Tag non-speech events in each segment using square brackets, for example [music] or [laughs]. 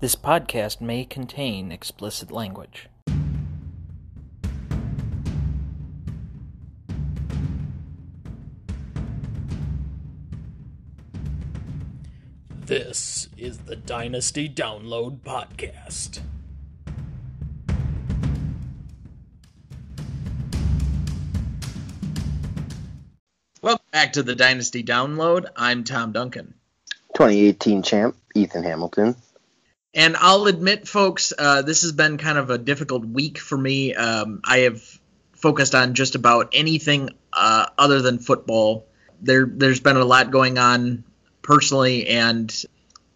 This podcast may contain explicit language. This is the Dynasty Download Podcast. Welcome back to the Dynasty Download. I'm Tom Duncan. 2018 champ Ethan Hamilton. And I'll admit, folks, uh, this has been kind of a difficult week for me. Um, I have focused on just about anything uh, other than football. There, there's been a lot going on personally and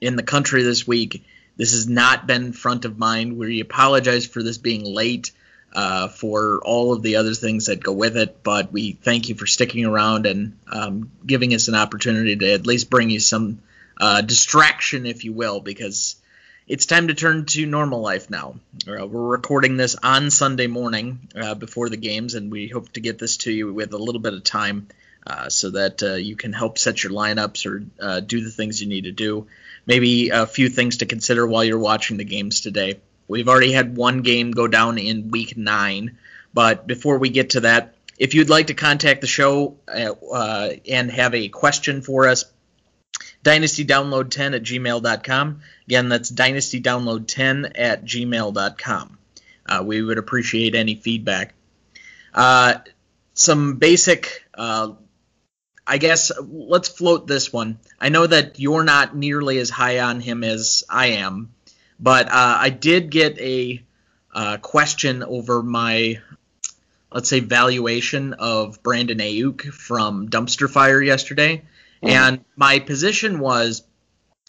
in the country this week. This has not been front of mind. We apologize for this being late, uh, for all of the other things that go with it, but we thank you for sticking around and um, giving us an opportunity to at least bring you some uh, distraction, if you will, because it's time to turn to normal life now. Uh, we're recording this on Sunday morning uh, before the games, and we hope to get this to you with a little bit of time uh, so that uh, you can help set your lineups or uh, do the things you need to do. Maybe a few things to consider while you're watching the games today. We've already had one game go down in week nine, but before we get to that, if you'd like to contact the show uh, and have a question for us, dynastydownload10 at gmail.com. Again, that's dynastydownload10 at gmail.com. Uh, we would appreciate any feedback. Uh, some basic, uh, I guess, let's float this one. I know that you're not nearly as high on him as I am, but uh, I did get a uh, question over my, let's say, valuation of Brandon Aiyuk from Dumpster Fire yesterday. And my position was,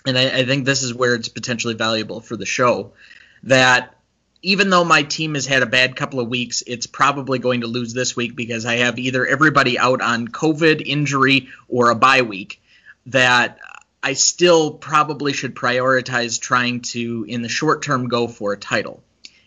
and I, I, think this is where it's potentially valuable for the show, that even though my team has had a bad couple of weeks, it's probably going to lose this week because I have either everybody out on COVID, injury, or a bye week. That I still probably should prioritize trying to, in the short term, go for a title.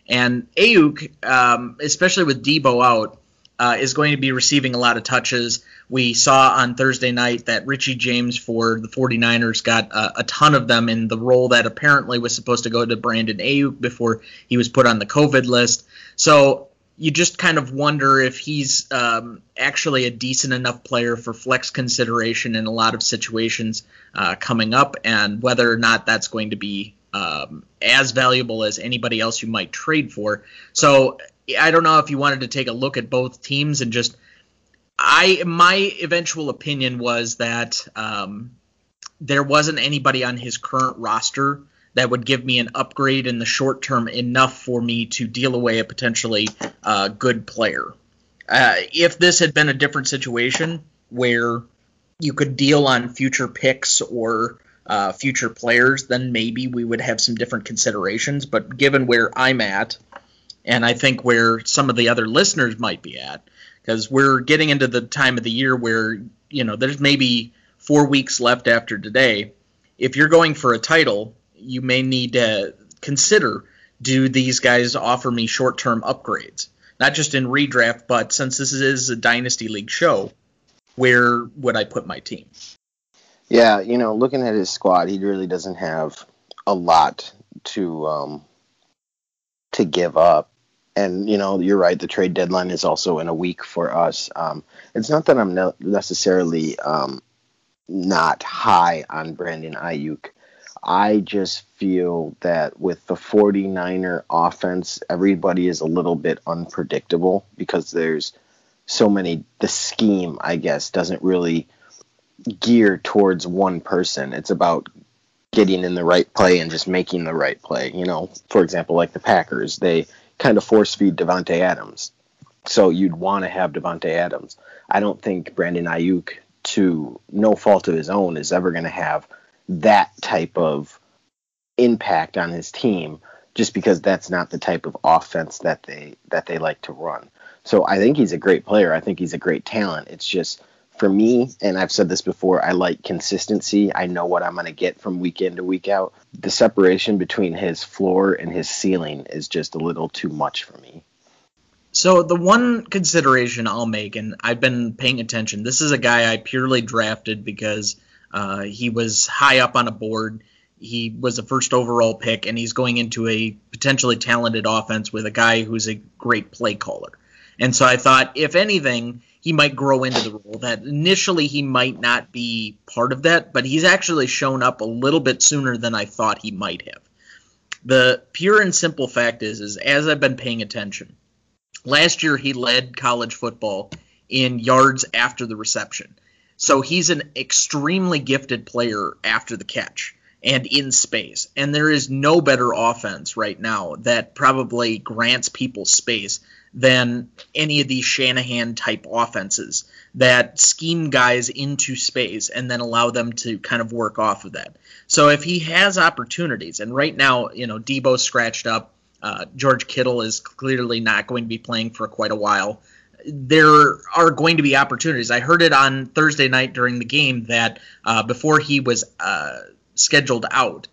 And Aiyuk, um, especially with Deebo out, uh, is going to be receiving a lot of touches. We saw on Thursday night that Richie James for the 49ers got a, a ton of them in the role that apparently was supposed to go to Brandon Aiyuk before he was put on the COVID list. So you just kind of wonder if he's um, actually a decent enough player for flex consideration in a lot of situations uh, coming up, and whether or not that's going to be um, as valuable as anybody else you might trade for. So I don't know if you wanted to take a look at both teams and just I my eventual opinion was that um, there wasn't anybody on his current roster that would give me an upgrade in the short term enough for me to deal away a potentially uh, good player. Uh, if this had been a different situation where you could deal on future picks or uh, future players, then maybe we would have some different considerations. But given where I'm at, and I think where some of the other listeners might be at, because we're getting into the time of the year where you know there's maybe four weeks left after today. If you're going for a title, you may need to consider do these guys offer me short-term upgrades, not just in redraft, but since this is a dynasty league show, where would I put my team? Yeah, you know, looking at his squad, he really doesn't have a lot to um, to give up and you know you're right the trade deadline is also in a week for us. Um, it's not that i'm ne- necessarily um, not high on brandon aiyuk i just feel that with the 49er offense everybody is a little bit unpredictable because there's so many the scheme i guess doesn't really gear towards one person. It's about getting in the right play and just making the right play. You know for example like the packers they kind of force feed Davante Adams. So you'd want to have Davante Adams. I don't think Brandon Aiyuk, to no fault of his own, is ever going to have that type of impact on his team just because that's not the type of offense that they that they like to run. So I think he's a great player. I think he's a great talent. It's just for me, and I've said this before, I like consistency. I know what I'm going to get from week in to week out. The separation between his floor and his ceiling is just a little too much for me. So the one consideration I'll make, and I've been paying attention. This is a guy I purely drafted because uh, he was high up on a board. he was a first overall pick, and he's going into a potentially talented offense with a guy who's a great play caller. And so I thought, if anything, he might grow into the role. That initially he might not be part of that, but he's actually shown up a little bit sooner than I thought he might have. The pure and simple fact is, is as I've been paying attention, last year he led college football in yards after the reception. So he's an extremely gifted player after the catch and in space. And there is no better offense right now that probably grants people space than any of these Shanahan type offenses that scheme guys into space and then allow them to kind of work off of that. So if he has opportunities, and right now, you know, Deebo scratched up, uh, George Kittle is clearly not going to be playing for quite a while. There are going to be opportunities. I heard it on Thursday night during the game that uh, before he was uh, scheduled out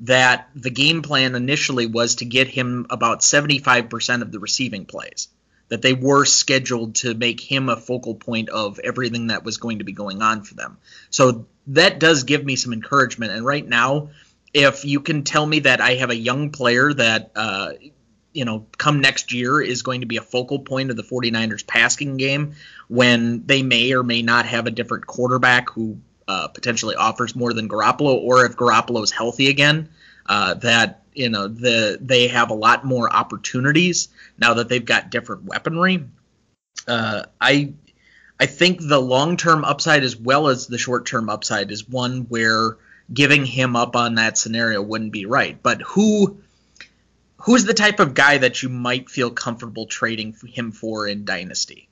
that the game plan initially was to get him about 75% of the receiving plays that they were scheduled to make him a focal point of everything that was going to be going on for them. So that does give me some encouragement. And right now if you can tell me that i have a young player that uh, you know come next year is going to be a focal point of the 49ers passing game when they may or may not have a different quarterback who uh, potentially offers more than Garoppolo, or if Garoppolo is healthy again, uh, that you know the they have a lot more opportunities now that they've got different weaponry. Uh, I I think the long term upside as well as the short term upside is one where giving him up on that scenario wouldn't be right. But who who's the type of guy that you might feel comfortable trading him for in Dynasty?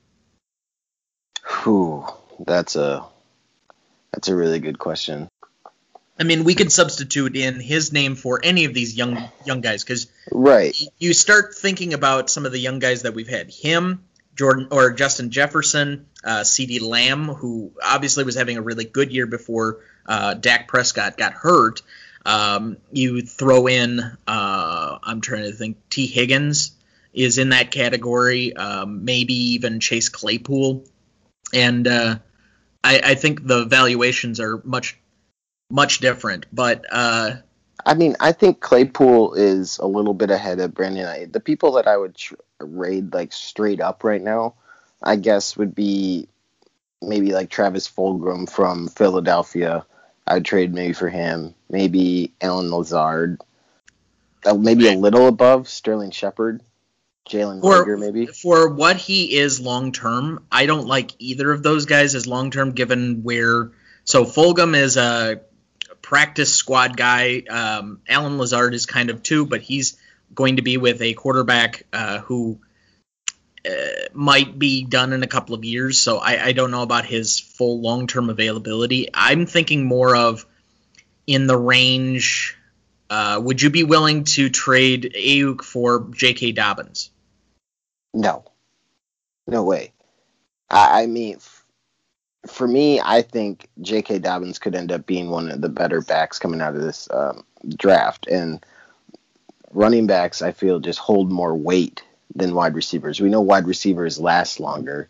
Who? That's a that's a really good question. I mean, we could substitute in his name for any of these young young guys because right. You start thinking about some of the young guys that we've had. Him, Jordan or Justin Jefferson, uh, CeeDee Lamb, who obviously was having a really good year before uh, Dak Prescott got hurt. Um, you throw in, uh, I'm trying to think, Tee Higgins is in that category. Um, maybe even Chase Claypool, and uh, I, I think the valuations are much much different. But uh, I mean, I think Claypool is a little bit ahead of Brandon. I, the people that I would tr- raid like straight up right now, I guess, would be maybe like Travis Fulgham from Philadelphia. I'd trade maybe for him. Maybe Allen Lazard. Uh, maybe a little above Sterling Shepard. Jalen Reagor, maybe. For what he is long term, I don't like either of those guys as long term, given where. So Fulgham is a practice squad guy. Um, Allen Lazard is kind of too, but he's going to be with a quarterback uh, who uh, might be done in a couple of years. So I, I don't know about his full long term availability. I'm thinking more of in the range. Uh, would you be willing to trade Aiyuk for J.K. Dobbins? No, no way. I, I mean, for me, I think J.K. Dobbins could end up being one of the better backs coming out of this um, draft. And running backs, I feel, just hold more weight than wide receivers. We know wide receivers last longer.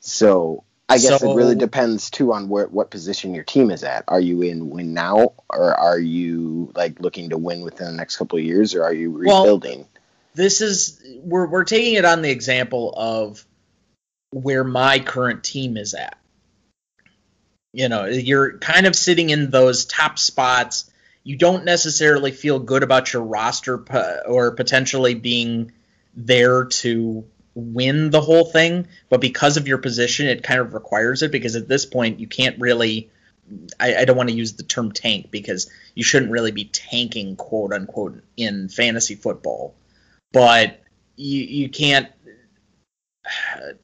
So I guess so, it really depends too on where what position your team is at. Are you in win now, or are you like looking to win within the next couple of years, or are you rebuilding? Well, this is we're we're taking it on the example of where my current team is at. You know, you're kind of sitting in those top spots. You don't necessarily feel good about your roster or potentially being there to win the whole thing, but because of your position, it kind of requires it because at this point you can't really. I, I don't want to use the term tank because you shouldn't really be tanking, quote unquote, in fantasy football, but you you can't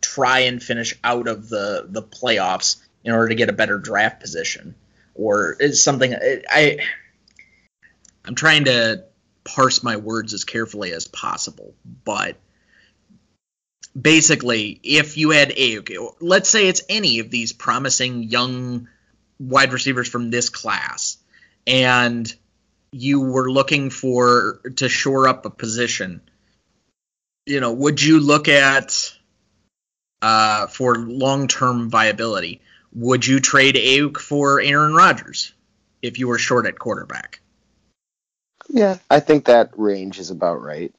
try and finish out of the the playoffs in order to get a better draft position, or is something I I'm trying to parse my words as carefully as possible, but basically, if you had a let's say it's any of these promising young wide receivers from this class, and you were looking for to shore up a position, you know, would you look at uh, for long term viability? Would you trade Aiyuk for Aaron Rodgers if you were short at quarterback? Yeah, I think that range is about right.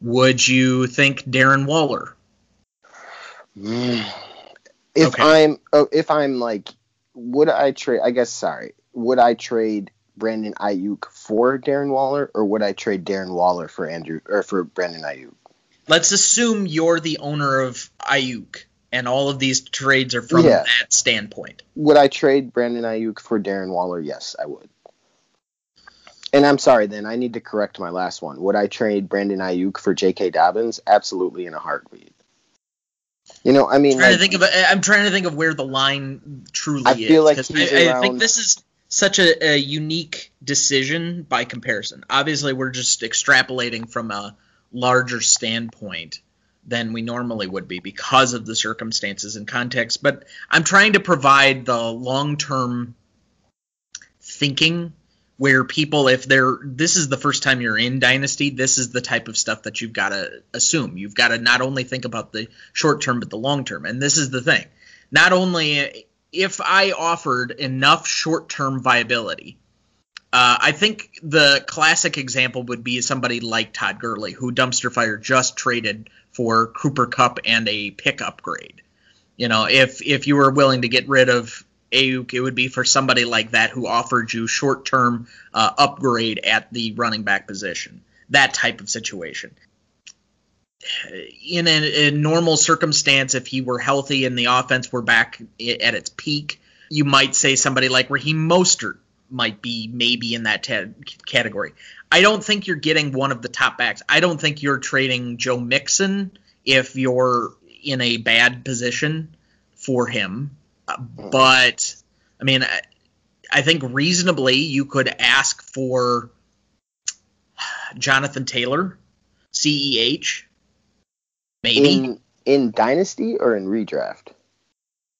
Would you think Darren Waller? Mm. If Okay. I'm oh, if I'm like would I trade I guess sorry, would I trade Brandon Aiyuk for Darren Waller or would I trade Darren Waller for Andrew or for Brandon Aiyuk? Let's assume you're the owner of Aiyuk, and all of these trades are from Yeah. that standpoint. Would I trade Brandon Aiyuk for Darren Waller? Yes, I would. And I'm sorry, then I need to correct my last one. Would I trade Brandon Aiyuk for J.K. Dobbins? Absolutely, in a heartbeat. You know, I mean, I'm trying like, to think of I'm trying to think of where the line truly I is. feel like 'cause he's I, I think this is such a, a unique decision by comparison. Obviously, we're just extrapolating from a larger standpoint than we normally would be because of the circumstances and context. But I'm trying to provide the long term thinking where people if they're this is the first time you're in dynasty this is the type of stuff that you've got to assume you've got to not only think about the short term but the long term and this is the thing not only if i offered enough short term viability uh, I think the classic example would be somebody like Todd Gurley, who Dumpster Fire just traded for Cooper Kupp and a pick upgrade. You know, if if you were willing to get rid of Aiyuk, it would be for somebody like that who offered you short term uh, upgrade at the running back position. That type of situation. In a, a normal circumstance, if he were healthy and the offense were back at its peak, you might say somebody like Raheem Mostert might be maybe in that ta- category. I don't think you're getting one of the top backs. I don't think you're trading Joe Mixon if you're in a bad position for him. Uh, But I mean, I, I think reasonably you could ask for Jonathan Taylor, CEH, maybe. in in dynasty or in redraft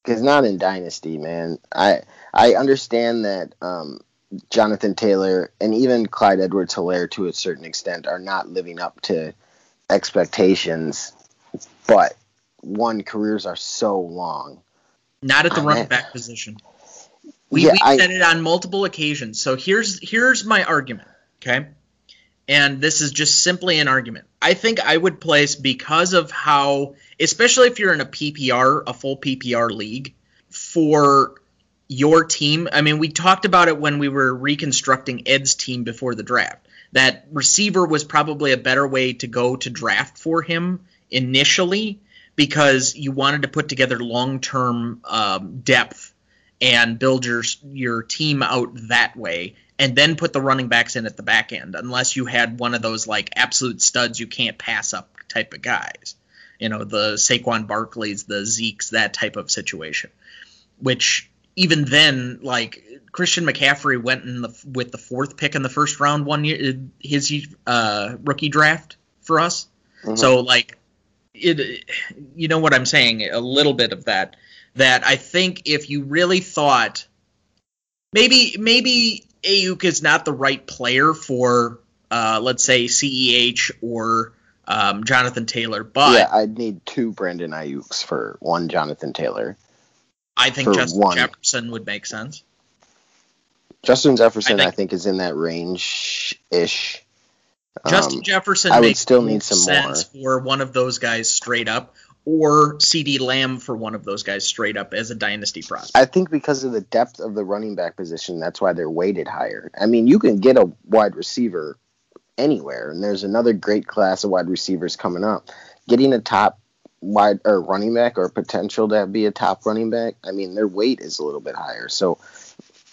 because not in dynasty man i i understand that um jonathan taylor and even clyde edwards helaire to a certain extent are not living up to expectations but one careers are so long not at the Oh, running back position. We, Yeah, we I- said it on multiple occasions. So here's here's my argument, okay? And this is just simply an argument. I think I would place because of how, especially if you're in a PPR, a full PPR league, for your team. I mean, we talked about it when we were reconstructing Ed's team before the draft. That receiver was probably a better way to go to draft for him initially because you wanted to put together long-term um, depth and build your your team out that way, and then put the running backs in at the back end, unless you had one of those like absolute studs you can't pass up type of guys. You know, the Saquon Barkleys, the Zeke's, that type of situation. Which even then, like Christian McCaffrey went in the with the fourth pick in the first round one year, his uh, rookie draft for us. Mhm. So like it you know what I'm saying a little bit of that that I think if you really thought maybe maybe Aiyuk is not the right player for uh, let's say CEH or um, Jonathan Taylor, but yeah i'd need two brandon aiyuks for one jonathan taylor I think Justin one. Jefferson would make sense. justin jefferson I i think- think, is in that range ish Justin Um, Jefferson I would makes still need some sense for one of those guys straight up, or CeeDee Lamb for one of those guys straight up as a dynasty prospect. I think because of the depth of the running back position, that's why they're weighted higher. I mean, you can get a wide receiver anywhere, and there's another great class of wide receivers coming up. Getting a top wide or running back or potential to be a top running back, I mean, their weight is a little bit higher. So,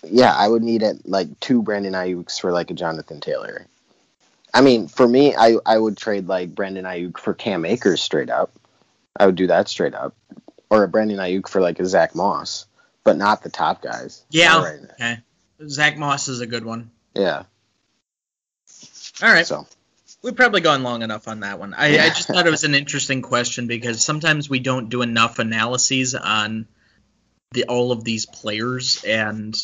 yeah, I would need it like two Brandon Aiyuk's for like a Jonathan Taylor. I mean, for me, I I would trade like Brandon Aiyuk for Cam Akers straight up. I would do that straight up, or a Brandon Aiyuk for like a Zach Moss, but not the top guys. Yeah. Right. Okay. Zach Moss is a good one. Yeah. All right. So We've probably gone long enough on that one. I, I just thought it was an interesting question because sometimes we don't do enough analyses on the all of these players and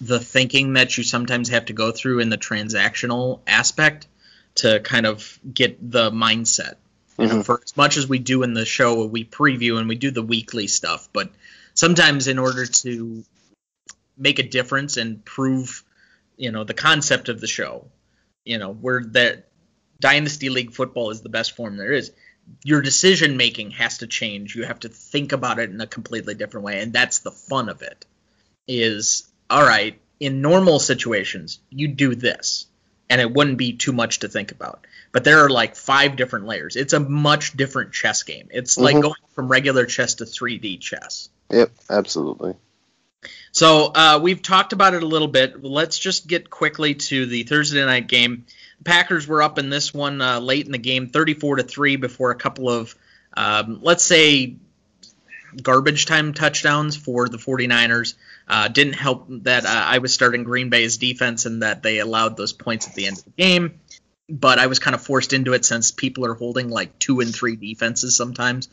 the thinking that you sometimes have to go through in the transactional aspect to kind of get the mindset. You know, Mhm. for as much as we do in the show, we preview and we do the weekly stuff, but sometimes in order to make a difference and prove, you know, the concept of the show, you know, where that dynasty league football is the best form there is. Your decision making has to change. You have to think about it in a completely different way, and that's the fun of it. Is all right in normal situations, you do this, and it wouldn't be too much to think about. But there are like five different layers. It's a much different chess game. It's like Mhm. going from regular chess to 3D chess. Yep, absolutely. So uh, we've talked about it a little bit. Let's just get quickly to the Thursday night game. The Packers were up in this one uh, late in the game, 34 to three, before a couple of, um, let's say, garbage time touchdowns for the 49ers. Uh, didn't help that uh, I was starting Green Bay's defense and that they allowed those points at the end of the game. But I was kind of forced into it since people are holding like two and three defenses sometimes.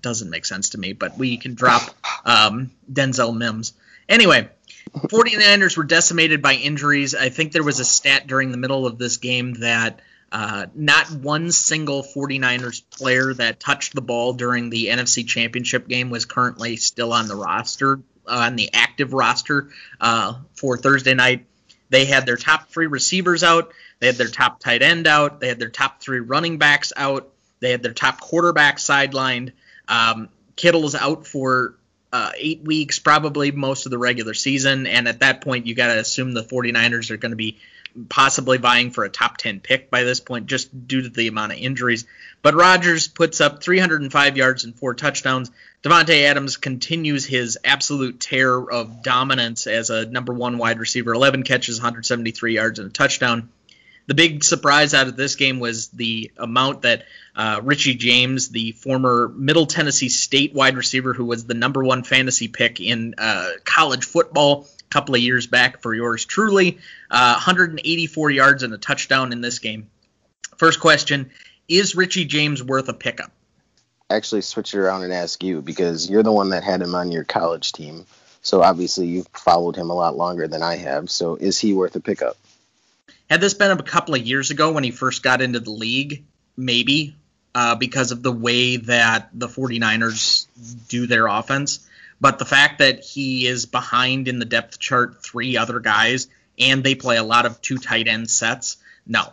Doesn't make sense to me, but we can drop um, Denzel Mims. Anyway, 49ers were decimated by injuries. I think there was a stat during the middle of this game that uh, not one single 49ers player that touched the ball during the NFC Championship game was currently still on the roster, uh, on the active roster uh, for Thursday night. They had their top three receivers out. They had their top tight end out. They had their top three running backs out. They had their top quarterback sidelined. Um, Kittle's out for uh, eight weeks, probably most of the regular season. And at that point, you got to assume the 49ers are going to be possibly vying for a top 10 pick by this point, just due to the amount of injuries. But Rodgers puts up 305 yards and four touchdowns. Davante Adams continues his absolute tear of dominance as a number one wide receiver 11 catches, 173 yards, and a touchdown. The big surprise out of this game was the amount that uh, Richie James, the former Middle Tennessee State wide receiver who was the number one fantasy pick in uh, college football couple of years back for yours truly, uh, 184 yards and a touchdown in this game. First question Is Richie James worth a pickup? Actually, switch it around and ask you because you're the one that had him on your college team. So obviously you've followed him a lot longer than I have. So is he worth a pickup? Had this been a couple of years ago when he first got into the league, maybe, uh, because of the way that the 49ers do their offense. But the fact that he is behind in the depth chart three other guys and they play a lot of two tight end sets, no.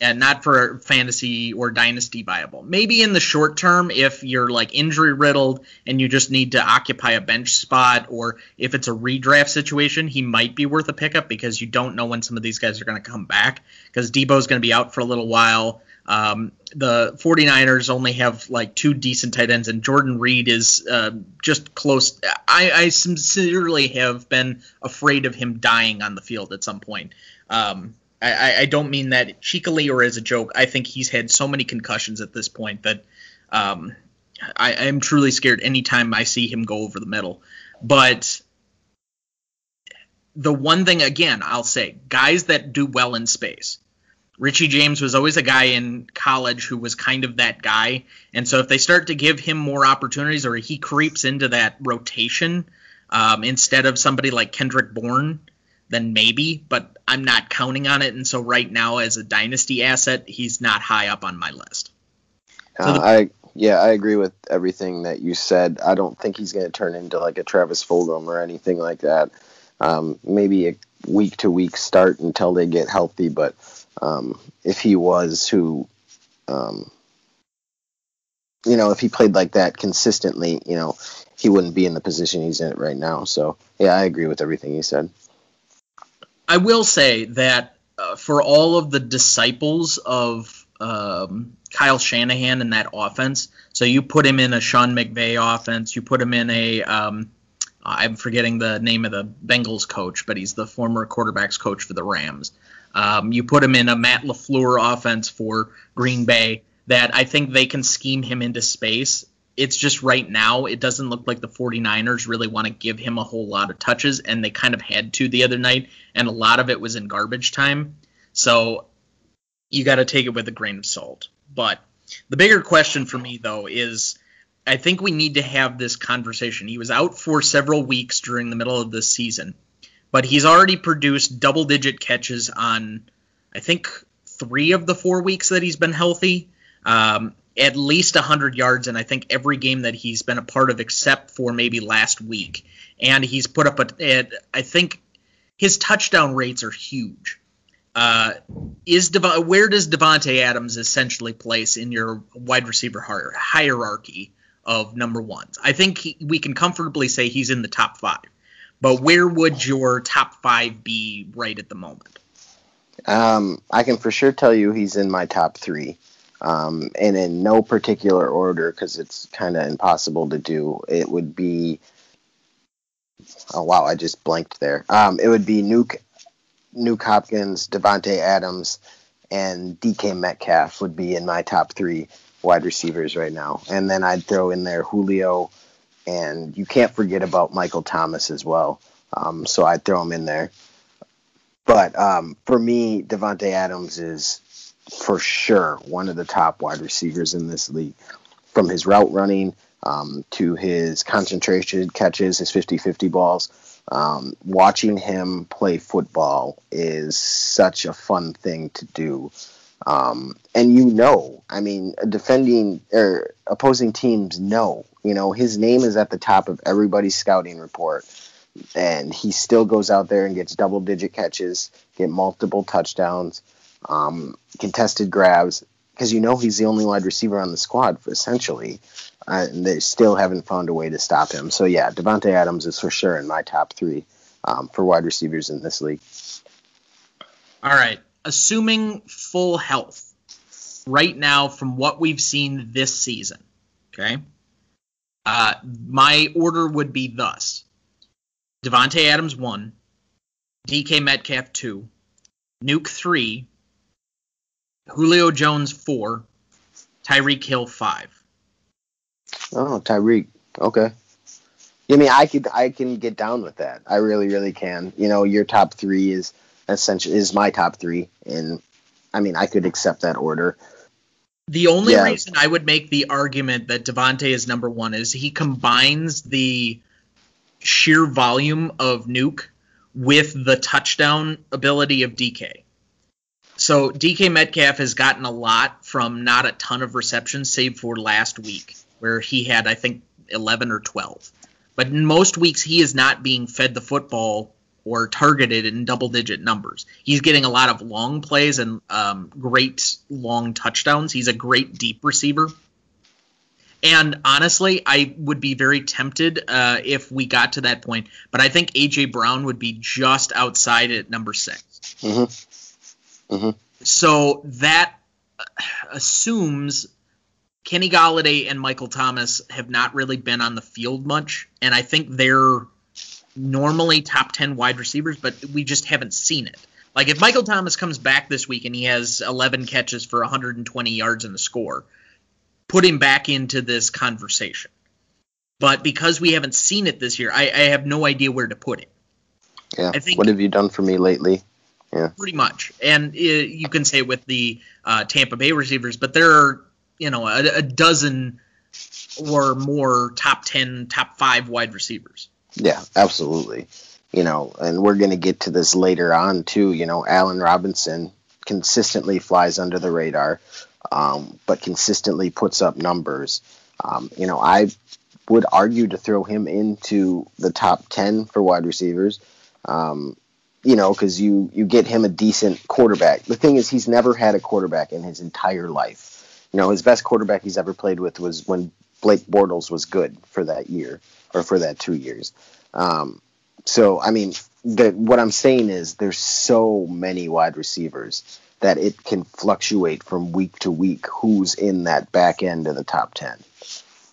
And not for fantasy or dynasty viable. Maybe in the short term, if you're like injury riddled and you just need to occupy a bench spot, or if it's a redraft situation, he might be worth a pickup because you don't know when some of these guys are going to come back. Because Deebo's going to be out for a little while. Um, the 49ers only have like two decent tight ends, and Jordan Reed is uh, just close. I, I sincerely have been afraid of him dying on the field at some point. Um, I, I don't mean that cheekily or as a joke. I think he's had so many concussions at this point that um, I, I'm truly scared anytime I see him go over the middle. But the one thing, again, I'll say guys that do well in space. Richie James was always a guy in college who was kind of that guy. And so if they start to give him more opportunities or he creeps into that rotation um, instead of somebody like Kendrick Bourne, then maybe, but I'm not counting on it. And so right now, as a dynasty asset, he's not high up on my list. So Uh, the- I yeah, I agree with everything that you said. I don't think he's going to turn into like a Travis Fulgham or anything like that. Um, maybe a week to week start until they get healthy, but um, if he was who, um, you know, if he played like that consistently, you know, he wouldn't be in the position he's in right now. So yeah, I agree with everything you said. I will say that uh, for all of the disciples of um, Kyle Shanahan in that offense, so you put him in a Sean McVay offense, you put him in a um, I'm forgetting the name of the Bengals coach, but he's the former quarterbacks coach for the Rams. Um, you put him in a Matt LaFleur offense for Green Bay that I think they can scheme him into space. It's just right now, it doesn't look like the 49ers really want to give him a whole lot of touches, and they kind of had to the other night, and a lot of it was in garbage time. So you got to take it with a grain of salt. But the bigger question for me, though, is I think we need to have this conversation. He was out for several weeks during the middle of this season, but he's already produced double digit catches on, I think, three of the four weeks that he's been healthy. Um, at least 100 yards in I think every game that he's been a part of except for maybe last week. And he's put up a, a I think his touchdown rates are huge. uh, is Dev- where does Davante Adams essentially place in your wide receiver hierarchy of number ones? I think he, we can comfortably say he's in the top five. But where would your top five be right at the moment? Um, I can for sure tell you he's in my top three, um, and in no particular order because it's kind of impossible to do. It would be. Oh wow! I just blanked there. Um, it would be Nuke, Nuke Hopkins, Davante Adams, and DK Metcalf would be in my top three wide receivers right now. And then I'd throw in there Julio, and you can't forget about Michael Thomas as well. Um, so I'd throw him in there. But um, for me, Davante Adams is for sure one of the top wide receivers in this league. From his route running um, to his concentration catches, his 50 50 balls, um, watching him play football is such a fun thing to do. Um, and you know, I mean, defending or opposing teams know, you know, his name is at the top of everybody's scouting report and he still goes out there and gets double digit catches, get multiple touchdowns, um, contested grabs, because you know he's the only wide receiver on the squad essentially, uh, and they still haven't found a way to stop him. So yeah, Davante Adams is for sure in my top three um, for wide receivers in this league. All right, assuming full health, right now from what we've seen this season, okay. Uh, my order would be thus: Davante Adams one, DK Metcalf two, Nuke three, Julio Jones four, Tyreek Hill five. Oh, Tyreek. Okay. I mean, I could, I can get down with that. I really, really can. You know, your top three is essentially is my top three, and I mean, I could accept that order. The only Yeah. reason I would make the argument that Davante is number one is he combines the sheer volume of Nuke with the touchdown ability of DK. So DK Metcalf has gotten a lot from not a ton of receptions, save for last week, where he had, I think, 11 or 12. But in most weeks, he is not being fed the football or targeted in double digit numbers. He's getting a lot of long plays and um, great long touchdowns. He's a great deep receiver. And honestly, I would be very tempted uh, if we got to that point, but I think AJ Brown would be just outside at number six. hmm Mhm. So that uh, assumes Kenny Golladay and Michael Thomas have not really been on the field much, and I think they're normally top 10 wide receivers, but we just haven't seen it. Like if Michael Thomas comes back this week and he has 11 catches for 120 yards in the score, put him back into this conversation. But because we haven't seen it this year, I, I have no idea where to put it. Yeah. I think- what have you done for me lately? Yeah. Pretty much. And uh, you can say with the uh, Tampa Bay receivers, but there are you know a, a dozen or more top ten, top five wide receivers. Yeah, absolutely. You know, and we're going to get to this later on too. You know, Allen Robinson consistently flies under the radar, um, but consistently puts up numbers. Um, you know, I would argue to throw him into the top ten for wide receivers. Um, you know, because you you get him a decent quarterback. The thing is, he's never had a quarterback in his entire life. You know, his best quarterback he's ever played with was when Blake Bortles was good for that year or for that two years. Um, so, I mean, the, what I'm saying is there's so many wide receivers that it can fluctuate from week to week who's in that back end of the top 10.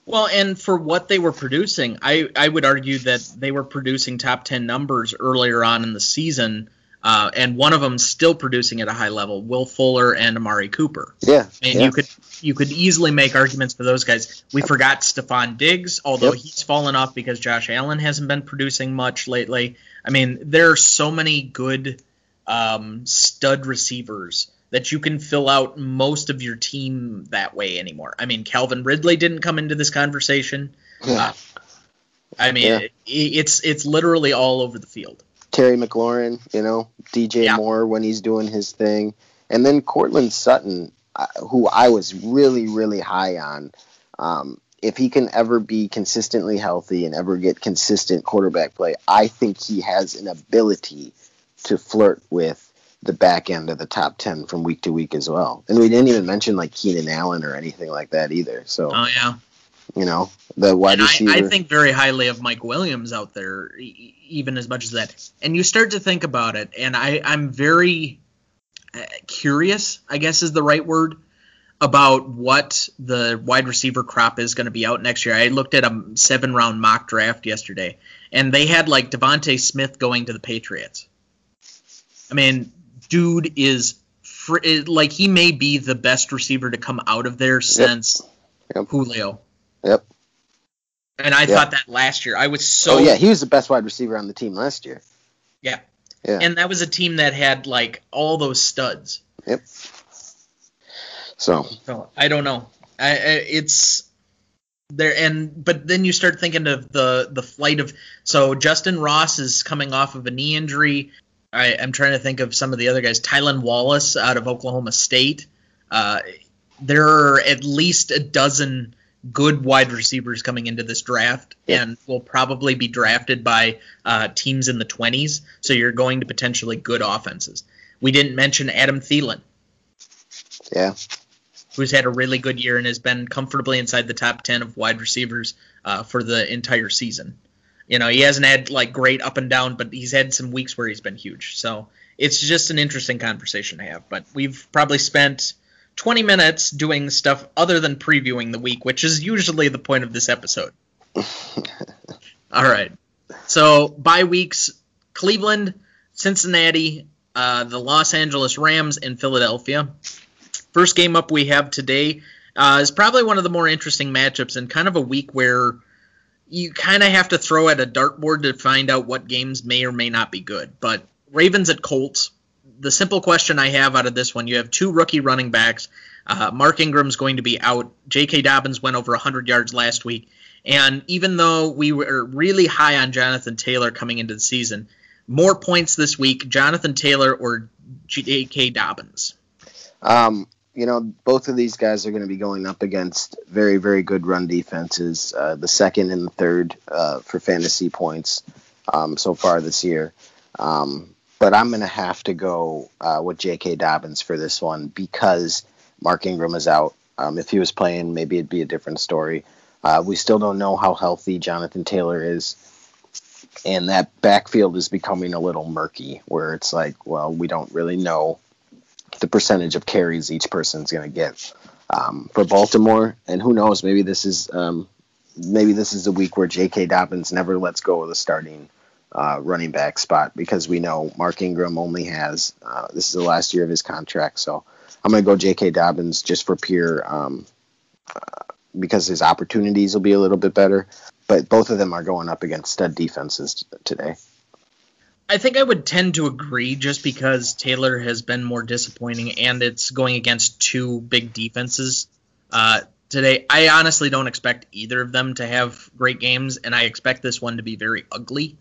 Well, and for what they were producing, I, I would argue that they were producing top 10 numbers earlier on in the season, uh, and one of them still producing at a high level, Will Fuller and Amari Cooper. Yeah. I mean, yeah. you could you could easily make arguments for those guys. We forgot Stefon Diggs, although Yep. he's fallen off because Josh Allen hasn't been producing much lately. I mean, there are so many good um, stud receivers that you can fill out most of your team that way anymore. I mean, Calvin Ridley didn't come into this conversation. Yeah. I mean, Yeah. it, it's it's literally all over the field. Terry McLaurin, you know, DJ Yeah. Moore when he's doing his thing, and then Courtland Sutton, uh, who I was really, really high on. Um, if he can ever be consistently healthy and ever get consistent quarterback play, I think he has an ability to flirt with the back end of the top 10 from week to week as well. And we didn't even mention like Keenan Allen or anything like that either. So, Oh yeah. You know, the wide I, receiver. I think very highly of Mike Williams out there, e- even as much as that. And you start to think about it, and I, I'm very uh, curious, I guess is the right word, about what the wide receiver crop is going to be out next year. I looked at a seven round mock draft yesterday, and they had like DeVonta Smith going to the Patriots. I mean, dude is fr- like he may be the best receiver to come out of there since Yep. Julio. Yep. And I Yeah. thought that last year. I was so oh, yeah, he was the best wide receiver on the team last year. yeah. Yeah. And that was a team that had like all those studs. Yep. So, So I don't know. I, I, it's there, and but then you start thinking of the the flight of. So Justyn Ross is coming off of a knee injury. I, I'm trying to think of some of the other guys. Tylan Wallace out of Oklahoma State. Uh, there are at least a dozen good wide receivers coming into this draft, Yeah. and will probably be drafted by uh, teams in the 20s. So you're going to potentially good offenses. We didn't mention Adam Thielen yeah. who's had a really good year and has been comfortably inside the top 10 of wide receivers uh, for the entire season. You know, he hasn't had like great up and down, but he's had some weeks where he's been huge. So it's just an interesting conversation to have. But we've probably spent 20 minutes doing stuff other than previewing the week, which is usually the point of this episode. [laughs] All right. So by weeks Cleveland, Cincinnati, uh, the Los Angeles Rams, and Philadelphia. First game up we have today uh, is probably one of the more interesting matchups and kind of a week where you kind of have to throw at a dartboard to find out what games may or may not be good. But Ravens at Colts, the simple question I have out of this one, you have two rookie running backs. Uh, Mark Ingram's going to be out. J.K. Dobbins went over 100 yards last week. And even though we were really high on Jonathan Taylor coming into the season, more points this week, Jonathan Taylor or J.K. Dobbins? Um, you know, both of these guys are going to be going up against very, very good run defenses. Uh, the second and the third uh, for fantasy points um, so far this year. Um, but I'm going to have to go uh, with J.K. Dobbins for this one because Mark Ingram is out. Um, if he was playing, maybe it'd be a different story. Uh, we still don't know how healthy Jonathan Taylor is. And that backfield is becoming a little murky, where it's like, well, we don't really know the percentage of carries each person's going to get um, for Baltimore. And who knows? Maybe this is um, maybe this is a week where J.K. Dobbins never lets go of the starting uh, running back spot because we know Mark Ingram only has uh, this is the last year of his contract. So I'm going to go J.K. Dobbins just for pure um, uh, because his opportunities will be a little bit better. But both of them are going up against stud defenses today. I think I would tend to agree just because Taylor has been more disappointing and it's going against two big defenses uh, today. I honestly don't expect either of them to have great games, and I expect this one to be very ugly.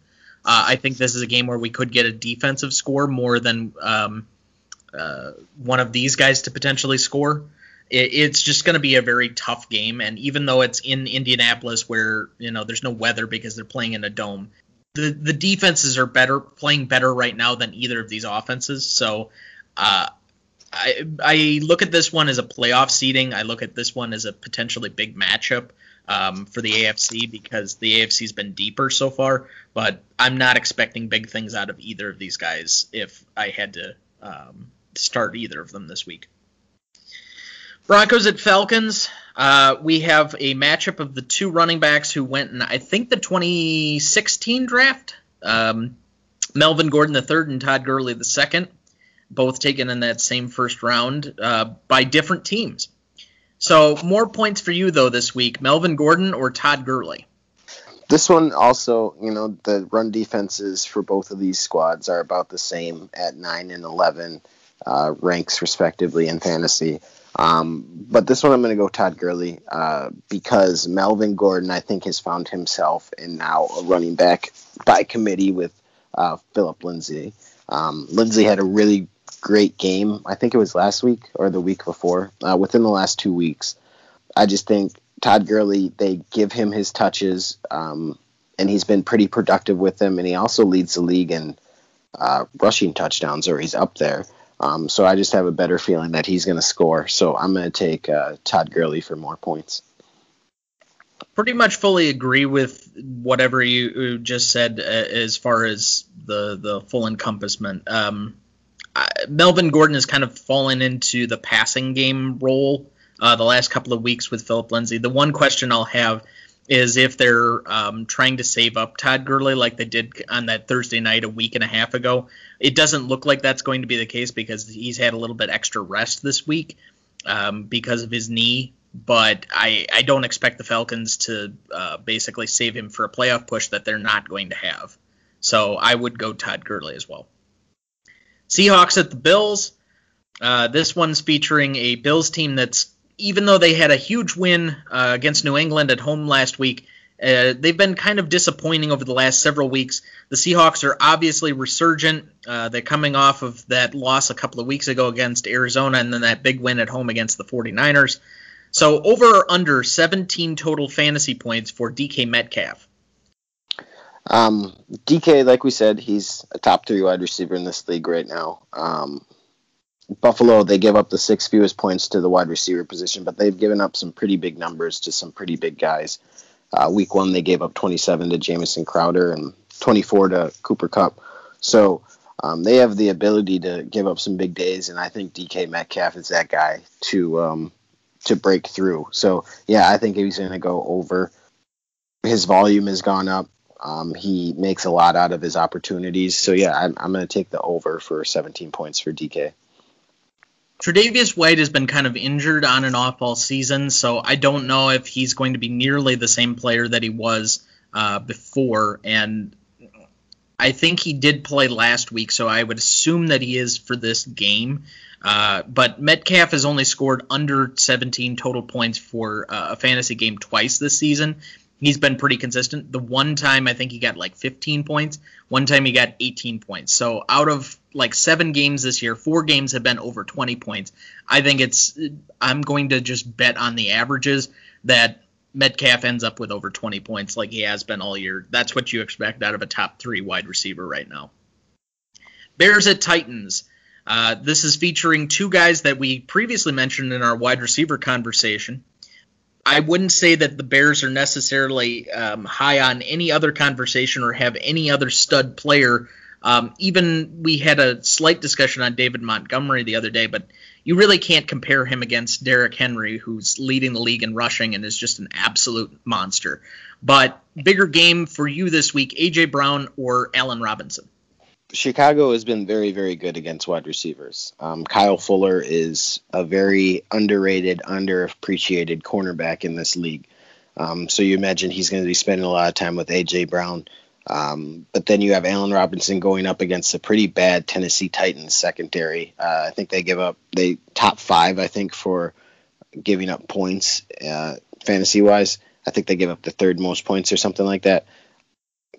Uh, I think this is a game where we could get a defensive score more than um, uh, one of these guys to potentially score. It, it's just going to be a very tough game, and even though it's in Indianapolis, where you know there's no weather because they're playing in a dome, the the defenses are better playing better right now than either of these offenses. So uh, I I look at this one as a playoff seeding. I look at this one as a potentially big matchup um, for the AFC because the AFC's been deeper so far. But I'm not expecting big things out of either of these guys if I had to um, start either of them this week. Broncos at Falcons. Uh, we have a matchup of the two running backs who went in, I think, the 2016 draft. Um, Melvin Gordon III and Todd Gurley II, both taken in that same first round uh, by different teams. So more points for you though this week, Melvin Gordon or Todd Gurley. This one also, you know, the run defenses for both of these squads are about the same at nine and eleven uh, ranks respectively in fantasy. Um, but this one I'm going to go Todd Gurley uh, because Melvin Gordon I think has found himself and now a running back by committee with uh, Philip Lindsay. Um, Lindsay had a really great game. I think it was last week or the week before. Uh, within the last two weeks, I just think Todd Gurley they give him his touches, um, and he's been pretty productive with them. And he also leads the league in uh, rushing touchdowns, or he's up there. Um, so I just have a better feeling that he's going to score. So I'm going to take uh, Todd Gurley for more points. Pretty much fully agree with whatever you just said uh, as far as the the full encompassment. Um, Melvin Gordon has kind of fallen into the passing game role uh, the last couple of weeks with Philip Lindsay. The one question I'll have is if they're um, trying to save up Todd Gurley like they did on that Thursday night a week and a half ago. It doesn't look like that's going to be the case because he's had a little bit extra rest this week um, because of his knee. But I, I don't expect the Falcons to uh, basically save him for a playoff push that they're not going to have. So I would go Todd Gurley as well. Seahawks at the Bills. Uh, this one's featuring a Bills team that's even though they had a huge win uh, against New England at home last week, uh, they've been kind of disappointing over the last several weeks. The Seahawks are obviously resurgent. Uh, they're coming off of that loss a couple of weeks ago against Arizona and then that big win at home against the 49ers. So over or under 17 total fantasy points for DK Metcalf. Um, DK, like we said, he's a top three wide receiver in this league right now. Um, Buffalo, they give up the six fewest points to the wide receiver position, but they've given up some pretty big numbers to some pretty big guys. Uh, week one, they gave up 27 to Jamison Crowder and 24 to Cooper Kupp. So um, they have the ability to give up some big days, and I think DK Metcalf is that guy to um, to break through. So yeah, I think he's going to go over. His volume has gone up. Um, he makes a lot out of his opportunities. So yeah, I'm, I'm going to take the over for 17 points for DK. Tre'Davious White has been kind of injured on and off all season, so I don't know if he's going to be nearly the same player that he was uh, before. And I think he did play last week, so I would assume that he is for this game. Uh, but Metcalf has only scored under 17 total points for uh, a fantasy game twice this season. He's been pretty consistent. The one time I think he got like 15 points, one time he got 18 points. So out of like seven games this year, four games have been over 20 points. I think it's I'm going to just bet on the averages that Metcalf ends up with over 20 points like he has been all year. That's what you expect out of a top three wide receiver right now. Bears at Titans. Uh, this is featuring two guys that we previously mentioned in our wide receiver conversation. I wouldn't say that the Bears are necessarily um, high on any other conversation or have any other stud player um, even we had a slight discussion on David Montgomery the other day, but you really can't compare him against Derrick Henry, who's leading the league in rushing and is just an absolute monster. But bigger game for you this week, AJ Brown or Allen Robinson? Chicago has been very, very good against wide receivers. Um, Kyle Fuller is a very underrated, underappreciated cornerback in this league. Um, so you imagine he's going to be spending a lot of time with AJ Brown. Um, but then you have Allen Robinson going up against a pretty bad Tennessee Titans secondary. Uh, I think they give up they top five. I think for giving up points uh, fantasy wise. I think they give up the third most points or something like that.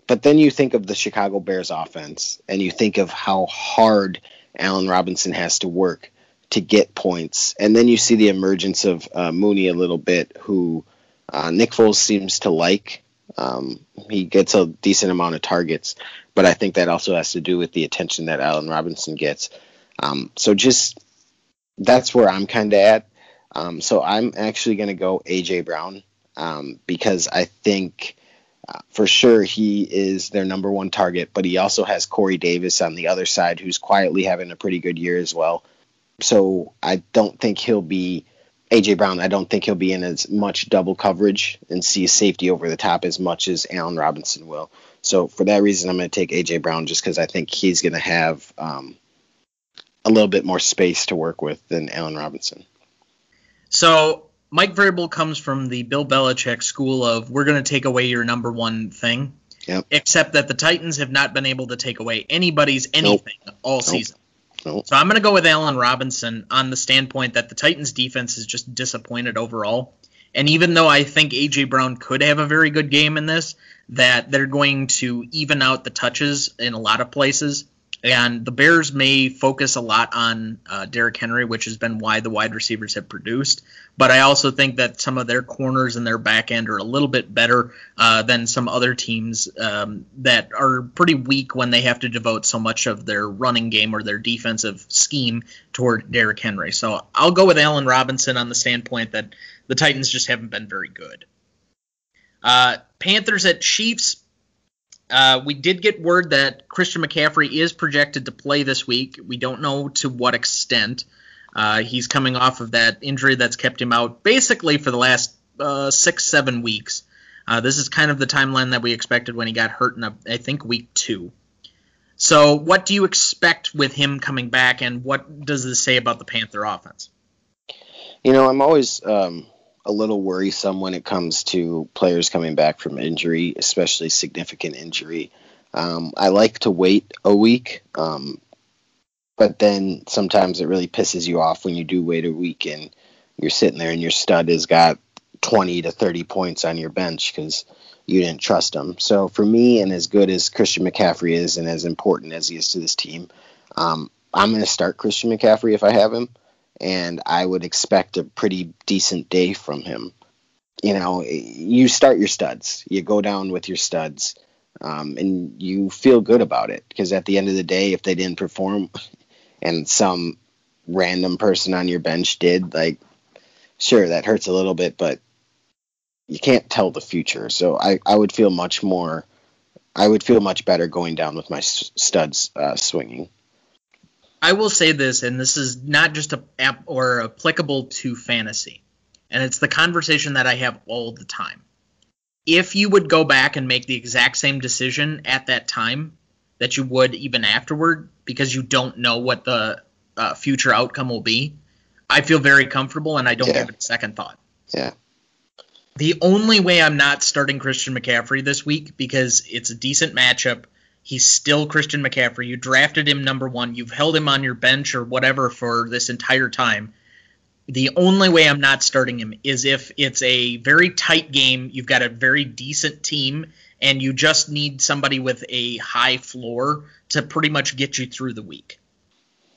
But then you think of the Chicago Bears offense, and you think of how hard Allen Robinson has to work to get points, and then you see the emergence of uh, Mooney a little bit, who uh, Nick Foles seems to like. Um, he gets a decent amount of targets, but I think that also has to do with the attention that Allen Robinson gets. Um, so just that's where I'm kind of at. Um, so I'm actually going to go AJ Brown um, because I think for sure he is their number one target, but he also has Corey Davis on the other side who's quietly having a pretty good year as well. So I don't think he'll be AJ Brown, I don't think he'll be in as much double coverage and see safety over the top as much as Allen Robinson will. So for that reason, I'm going to take AJ Brown just because I think he's going to have um, a little bit more space to work with than Allen Robinson. So Mike Vrabel comes from the Bill Belichick school of we're going to take away your number one thing. Yep. Except that the Titans have not been able to take away anybody's anything nope. all nope. season. Nope. So I'm going to go with Allen Robinson on the standpoint that the Titans defense is just disappointed overall. And even though I think AJ Brown could have a very good game in this, that they're going to even out the touches in a lot of places. And the Bears may focus a lot on uh, Derrick Henry, which has been why the wide receivers have produced. But I also think that some of their corners and their back end are a little bit better uh, than some other teams um, that are pretty weak when they have to devote so much of their running game or their defensive scheme toward Derrick Henry. So I'll go with Allen Robinson on the standpoint that the Titans just haven't been very good. Uh, Panthers at Chiefs. Uh, we did get word that Christian McCaffrey is projected to play this week. We don't know to what extent. Uh, he's coming off of that injury that's kept him out basically for the last uh, six, seven weeks. Uh, this is kind of the timeline that we expected when he got hurt in, a, I think, week two. So, what do you expect with him coming back, and what does this say about the Panther offense? You know, I'm always um, a little worrisome when it comes to players coming back from injury, especially significant injury. Um, I like to wait a week, um, but then sometimes it really pisses you off when you do wait a week and you're sitting there and your stud has got 20 to 30 points on your bench because you didn't trust him. So for me, and as good as Christian McCaffrey is, and as important as he is to this team, um, I'm going to start Christian McCaffrey if I have him and I would expect a pretty decent day from him. You know, you start your studs, you go down with your studs, um, and you feel good about it because at the end of the day, if they didn't perform [laughs] and some random person on your bench did, like, sure, that hurts a little bit, but you can't tell the future. So I, I would feel much more, I would feel much better going down with my studs uh, swinging. I will say this, and this is not just a app or applicable to fantasy, and it's the conversation that I have all the time. If you would go back and make the exact same decision at that time that you would even afterward, because you don't know what the uh, future outcome will be, I feel very comfortable and I don't yeah. give it a second thought. Yeah. The only way I'm not starting Christian McCaffrey this week because it's a decent matchup He's still Christian McCaffrey. You drafted him number one. You've held him on your bench or whatever for this entire time. The only way I'm not starting him is if it's a very tight game. You've got a very decent team, and you just need somebody with a high floor to pretty much get you through the week.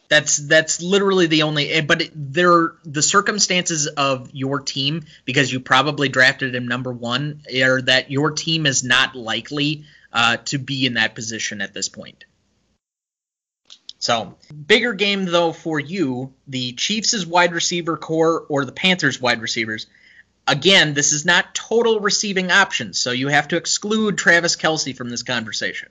That's that's literally the only. Eh, but there, the circumstances of your team, because you probably drafted him number one, are that your team is not likely uh, to be in that position at this point. So, bigger game though for you, the Chiefs' wide receiver core or the Panthers' wide receivers. Again, this is not total receiving options, so you have to exclude Travis Kelce from this conversation.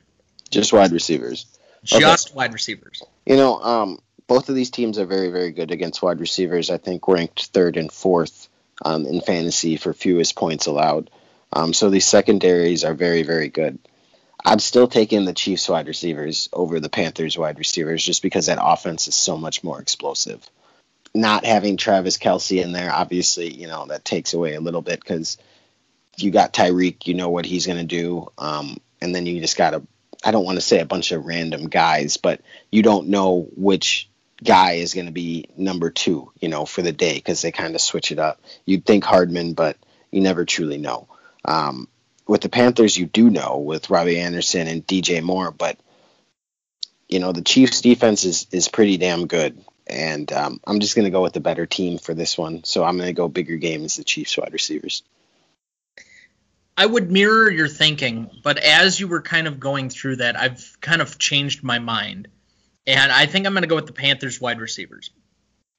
Just wide receivers. Just okay. wide receivers. You know, um, both of these teams are very, very good against wide receivers. I think ranked third and fourth um, in fantasy for fewest points allowed. Um, so these secondaries are very, very good. I'm still taking the Chiefs wide receivers over the Panthers wide receivers just because that offense is so much more explosive. Not having Travis Kelce in there, obviously, you know, that takes away a little bit because you got Tyreek, you know what he's going to do. Um, and then you just got a, I don't want to say a bunch of random guys, but you don't know which guy is going to be number two, you know, for the day because they kind of switch it up. You'd think Hardman, but you never truly know. Um, with the Panthers, you do know with Robbie Anderson and DJ Moore, but you know the Chiefs' defense is is pretty damn good, and um, I'm just going to go with the better team for this one. So I'm going to go bigger game as the Chiefs wide receivers. I would mirror your thinking, but as you were kind of going through that, I've kind of changed my mind, and I think I'm going to go with the Panthers wide receivers.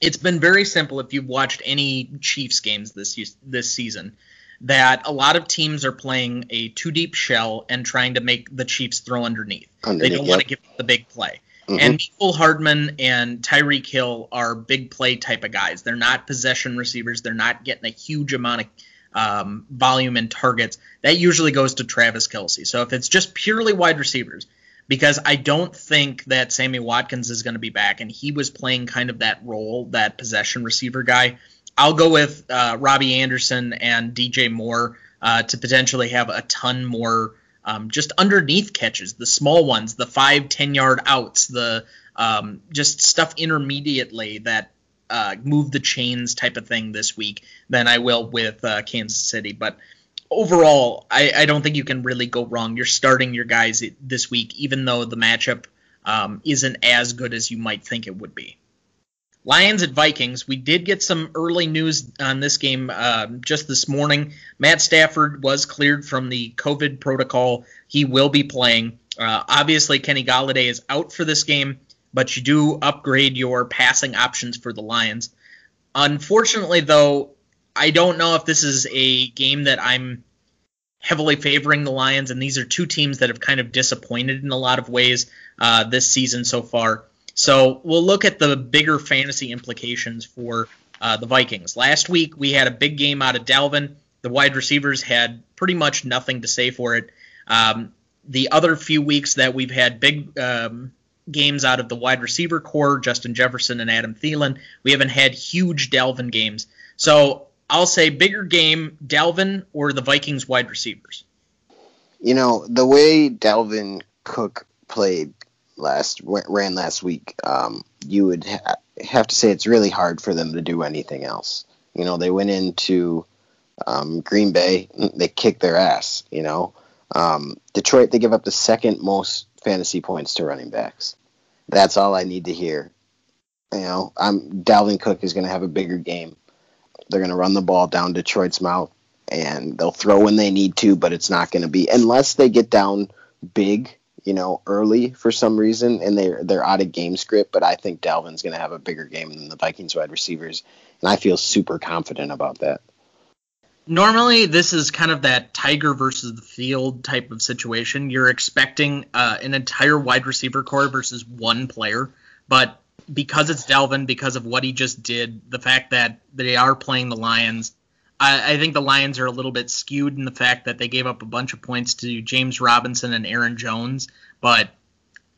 It's been very simple if you've watched any Chiefs games this this season that a lot of teams are playing a too deep shell and trying to make the Chiefs throw underneath. underneath they don't yep. want to give up the big play. Mm-hmm. And Mecole Hardman and Tyreek Hill are big play type of guys. They're not possession receivers. They're not getting a huge amount of um, volume and targets. That usually goes to Travis Kelce. So if it's just purely wide receivers, because I don't think that Sammy Watkins is going to be back, and he was playing kind of that role, that possession receiver guy. I'll go with uh, Robbie Anderson and DJ Moore uh, to potentially have a ton more um, just underneath catches, the small ones, the five, ten yard outs, the um, just stuff intermediately that uh, move the chains type of thing this week than I will with uh, Kansas City. But overall, I, I, don't think you can really go wrong. You're starting your guys this week, even though the matchup um, isn't as good as you might think it would be. Lions at Vikings. We did get some early news on this game uh, just this morning. Matt Stafford was cleared from the COVID protocol. He will be playing. Uh, obviously, Kenny Golladay is out for this game, but you do upgrade your passing options for the Lions. Unfortunately, though, I don't know if this is a game that I'm heavily favoring the Lions, and these are two teams that have kind of disappointed in a lot of ways uh, this season so far. So we'll look at the bigger fantasy implications for uh, the Vikings. Last week we had a big game out of Dalvin. The wide receivers had pretty much nothing to say for it. Um, the other few weeks that we've had big um, games out of the wide receiver core, Justin Jefferson and Adam Thielen, we haven't had huge Dalvin games. So I'll say bigger game, Dalvin or the Vikings wide receivers. You know the way Dalvin Cook played last ran last week, um, you would ha- have to say it's really hard for them to do anything else. You know, they went into um, Green Bay, they kicked their ass. You know, um, Detroit they give up the second most fantasy points to running backs. That's all I need to hear. You know, I'm Dalvin Cook is going to have a bigger game. They're going to run the ball down Detroit's mouth, and they'll throw when they need to, but it's not going to be unless they get down big you know, early for some reason, and they're they're out of game script. But I think Dalvin's going to have a bigger game than the Vikings wide receivers, and I feel super confident about that. Normally, this is kind of that tiger versus the field type of situation. You're expecting uh, an entire wide receiver core versus one player, but because it's Dalvin, because of what he just did, the fact that they are playing the Lions, I, I, think the Lions are a little bit skewed in the fact that they gave up a bunch of points to James Robinson and Aaron Jones, but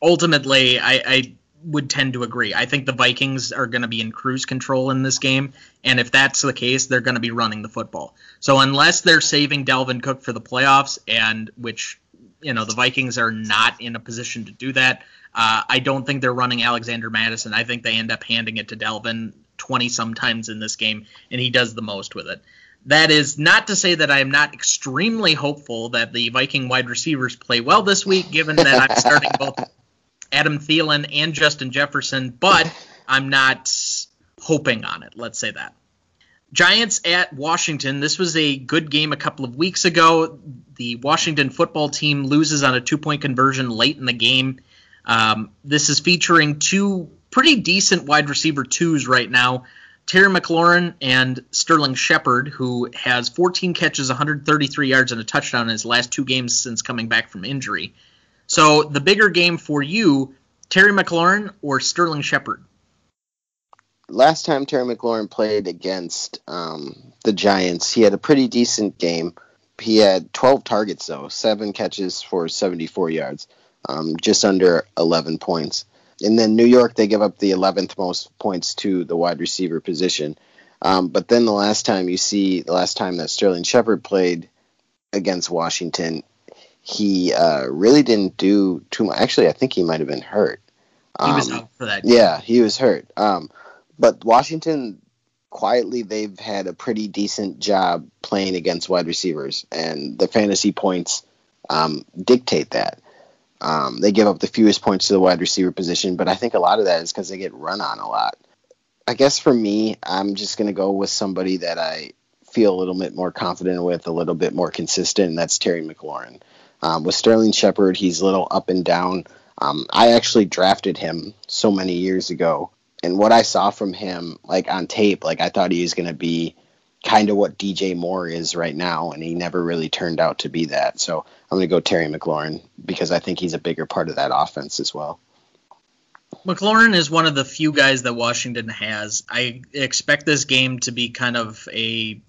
ultimately, I, I would tend to agree. I think the Vikings are going to be in cruise control in this game, and if that's the case, they're going to be running the football. So unless they're saving Dalvin Cook for the playoffs, and which you know the Vikings are not in a position to do that, uh, I don't think they're running Alexander Mattison. I think they end up handing it to Dalvin 20 sometimes in this game, and he does the most with it. That is not to say that I am not extremely hopeful that the Viking wide receivers play well this week, given that I'm starting [laughs] both Adam Thielen and Justin Jefferson, but I'm not hoping on it. Let's say that. Giants at Washington. This was a good game a couple of weeks ago. The Washington football team loses on a two point conversion late in the game. Um, this is featuring two pretty decent wide receiver twos right now. Terry McLaurin and Sterling Shepard, who has 14 catches, 133 yards, and a touchdown in his last two games since coming back from injury. So the bigger game for you, Terry McLaurin or Sterling Shepard? Last time Terry McLaurin played against um, the Giants, he had a pretty decent game. He had 12 targets, though, seven catches for 74 yards, um, just under 11 points. And then New York, they give up the 11th most points to the wide receiver position. Um, but then the last time you see, the last time that Sterling Shepard played against Washington, he uh, really didn't do too much. Actually, I think he might have been hurt. Um, he was um, out for that. Game. Yeah, he was hurt. Um, but Washington, quietly, they've had a pretty decent job playing against wide receivers, and the fantasy points um, dictate that. Um, they give up the fewest points to the wide receiver position, but I think a lot of that is because they get run on a lot. I guess for me, I'm just going to go with somebody that I feel a little bit more confident with, a little bit more consistent, and that's Terry McLaurin. Um, with Sterling Shepard, he's a little up and down. Um, I actually drafted him so many years ago, and what I saw from him, like on tape, like I thought he was going to be kind of what DJ Moore is right now, and he never really turned out to be that. So I'm going to go Terry McLaurin because I think he's a bigger part of that offense as well. McLaurin is one of the few guys that Washington has. I expect this game to be kind of a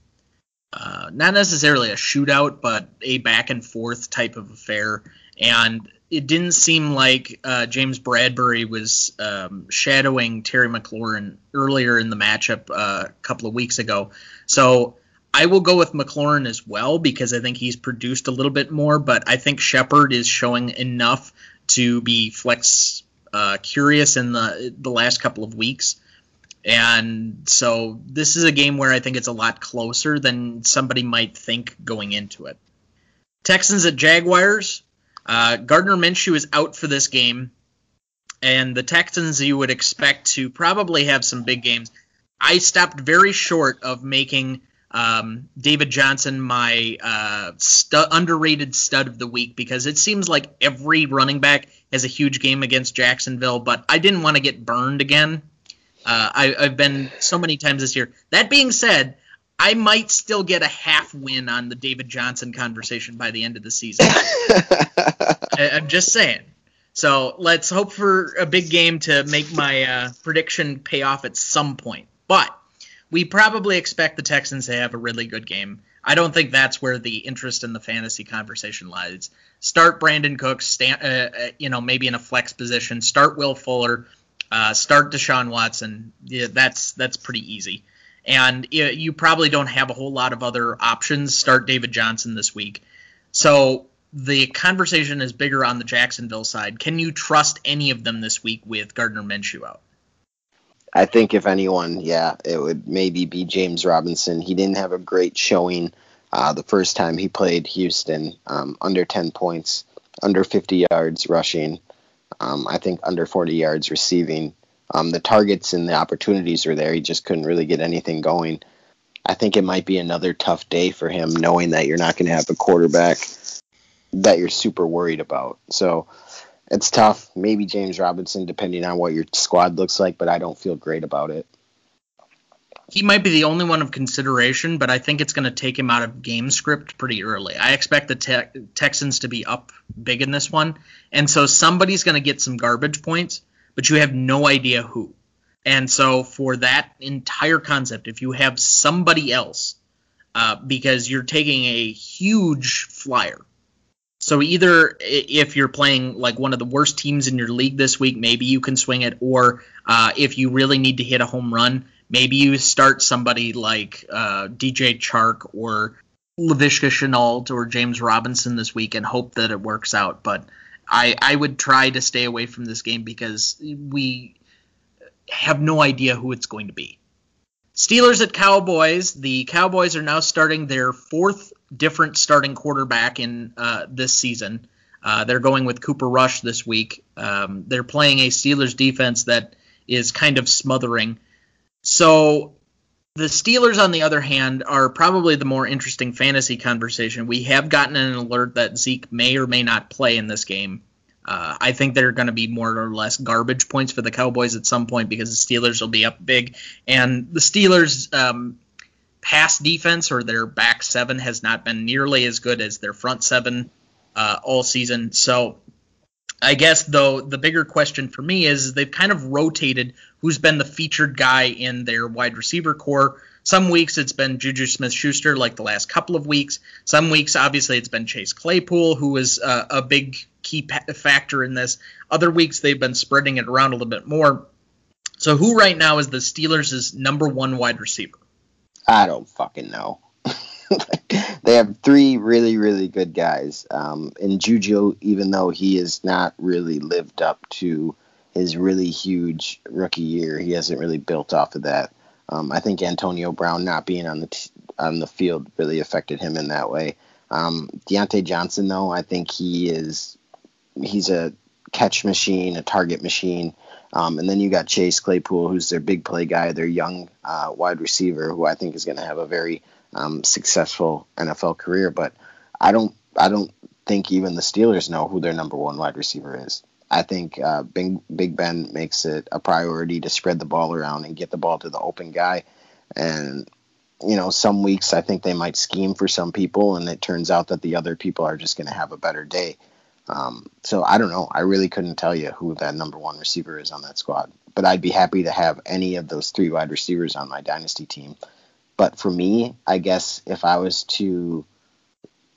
uh, not necessarily a shootout, but a back and forth type of affair. And it didn't seem like uh, James Bradberry was um, shadowing Terry McLaurin earlier in the matchup uh, a couple of weeks ago. So I will go with McLaurin as well because I think he's produced a little bit more, but I think Shepard is showing enough to be flex uh, curious in the the last couple of weeks. And so this is a game where I think it's a lot closer than somebody might think going into it. Texans at Jaguars. Uh, Gardner Minshew is out for this game. and the Texans you would expect to probably have some big games. I stopped very short of making um, David Johnson my uh, stu- underrated stud of the week because it seems like every running back has a huge game against Jacksonville, but I didn't want to get burned again. Uh, I, I've been so many times this year. That being said, I might still get a half win on the David Johnson conversation by the end of the season. [laughs] I, I'm just saying. So let's hope for a big game to make my uh, prediction pay off at some point. But we probably expect the Texans to have a really good game. I don't think that's where the interest in the fantasy conversation lies. Start Brandin Cooks, uh, uh, you know, maybe in a flex position. Start Will Fuller. Uh, start Deshaun Watson. Yeah, that's that's pretty easy. And you, you probably don't have a whole lot of other options. Start David Johnson this week. So the conversation is bigger on the Jacksonville side. Can you trust any of them this week with Gardner Minshew out? I think if anyone, yeah, it would maybe be James Robinson. He didn't have a great showing uh, the first time he played Houston, um, under 10 points, under 50 yards rushing, um, I think under 40 yards receiving. Um, the targets and the opportunities were there. He just couldn't really get anything going. I think it might be another tough day for him, knowing that you're not going to have a quarterback that you're super worried about. So it's tough. Maybe James Robinson, depending on what your squad looks like, but I don't feel great about it. He might be the only one of consideration, but I think it's going to take him out of game script pretty early. I expect the te- Texans to be up big in this one, and so somebody's going to get some garbage points, but you have no idea who. And so for that entire concept, if you have somebody else, uh, because you're taking a huge flyer so either if you're playing like one of the worst teams in your league this week, maybe you can swing it, or uh, if you really need to hit a home run, maybe you start somebody like uh, DJ Chark or Laviska Shenault or James Robinson this week and hope that it works out. But I, I would try to stay away from this game because we have no idea who it's going to be. Steelers at Cowboys. The Cowboys are now starting their fourth different starting quarterback in uh, this season. Uh, they're going with Cooper Rush this week. Um, they're playing a Steelers defense that is kind of smothering. So the Steelers, on the other hand, are probably the more interesting fantasy conversation. We have gotten an alert that Zeke may or may not play in this game. Uh, I think there are going to be more or less garbage points for the Cowboys at some point because the Steelers will be up big, and the Steelers um, pass defense or their back seven has not been nearly as good as their front seven uh, all season. So I guess though the bigger question for me is they've kind of rotated who's been the featured guy in their wide receiver core. Some weeks it's been Juju Smith Schuster, like the last couple of weeks. Some weeks, obviously, it's been Chase Claypool, who is uh, a big key pa- factor in this. Other weeks, they've been spreading it around a little bit more. So, who right now is the Steelers' number one wide receiver? I don't fucking know. [laughs] they have three really, really good guys. Um, and Juju, even though he has not really lived up to his really huge rookie year, he hasn't really built off of that. Um, I think Antonio Brown not being on the t- on the field really affected him in that way. Um, Diontae Johnson, though, I think he is he's a catch machine, a target machine. Um, and then you got Chase Claypool, who's their big play guy, their young uh, wide receiver, who I think is going to have a very um, successful NFL career. But I don't, I don't think even the Steelers know who their number one wide receiver is. I think uh, Big, Big Ben makes it a priority to spread the ball around and get the ball to the open guy. And you know, some weeks I think they might scheme for some people, and it turns out that the other people are just going to have a better day. Um, so I don't know. I really couldn't tell you who that number one receiver is on that squad. But I'd be happy to have any of those three wide receivers on my dynasty team. But for me, I guess if I was to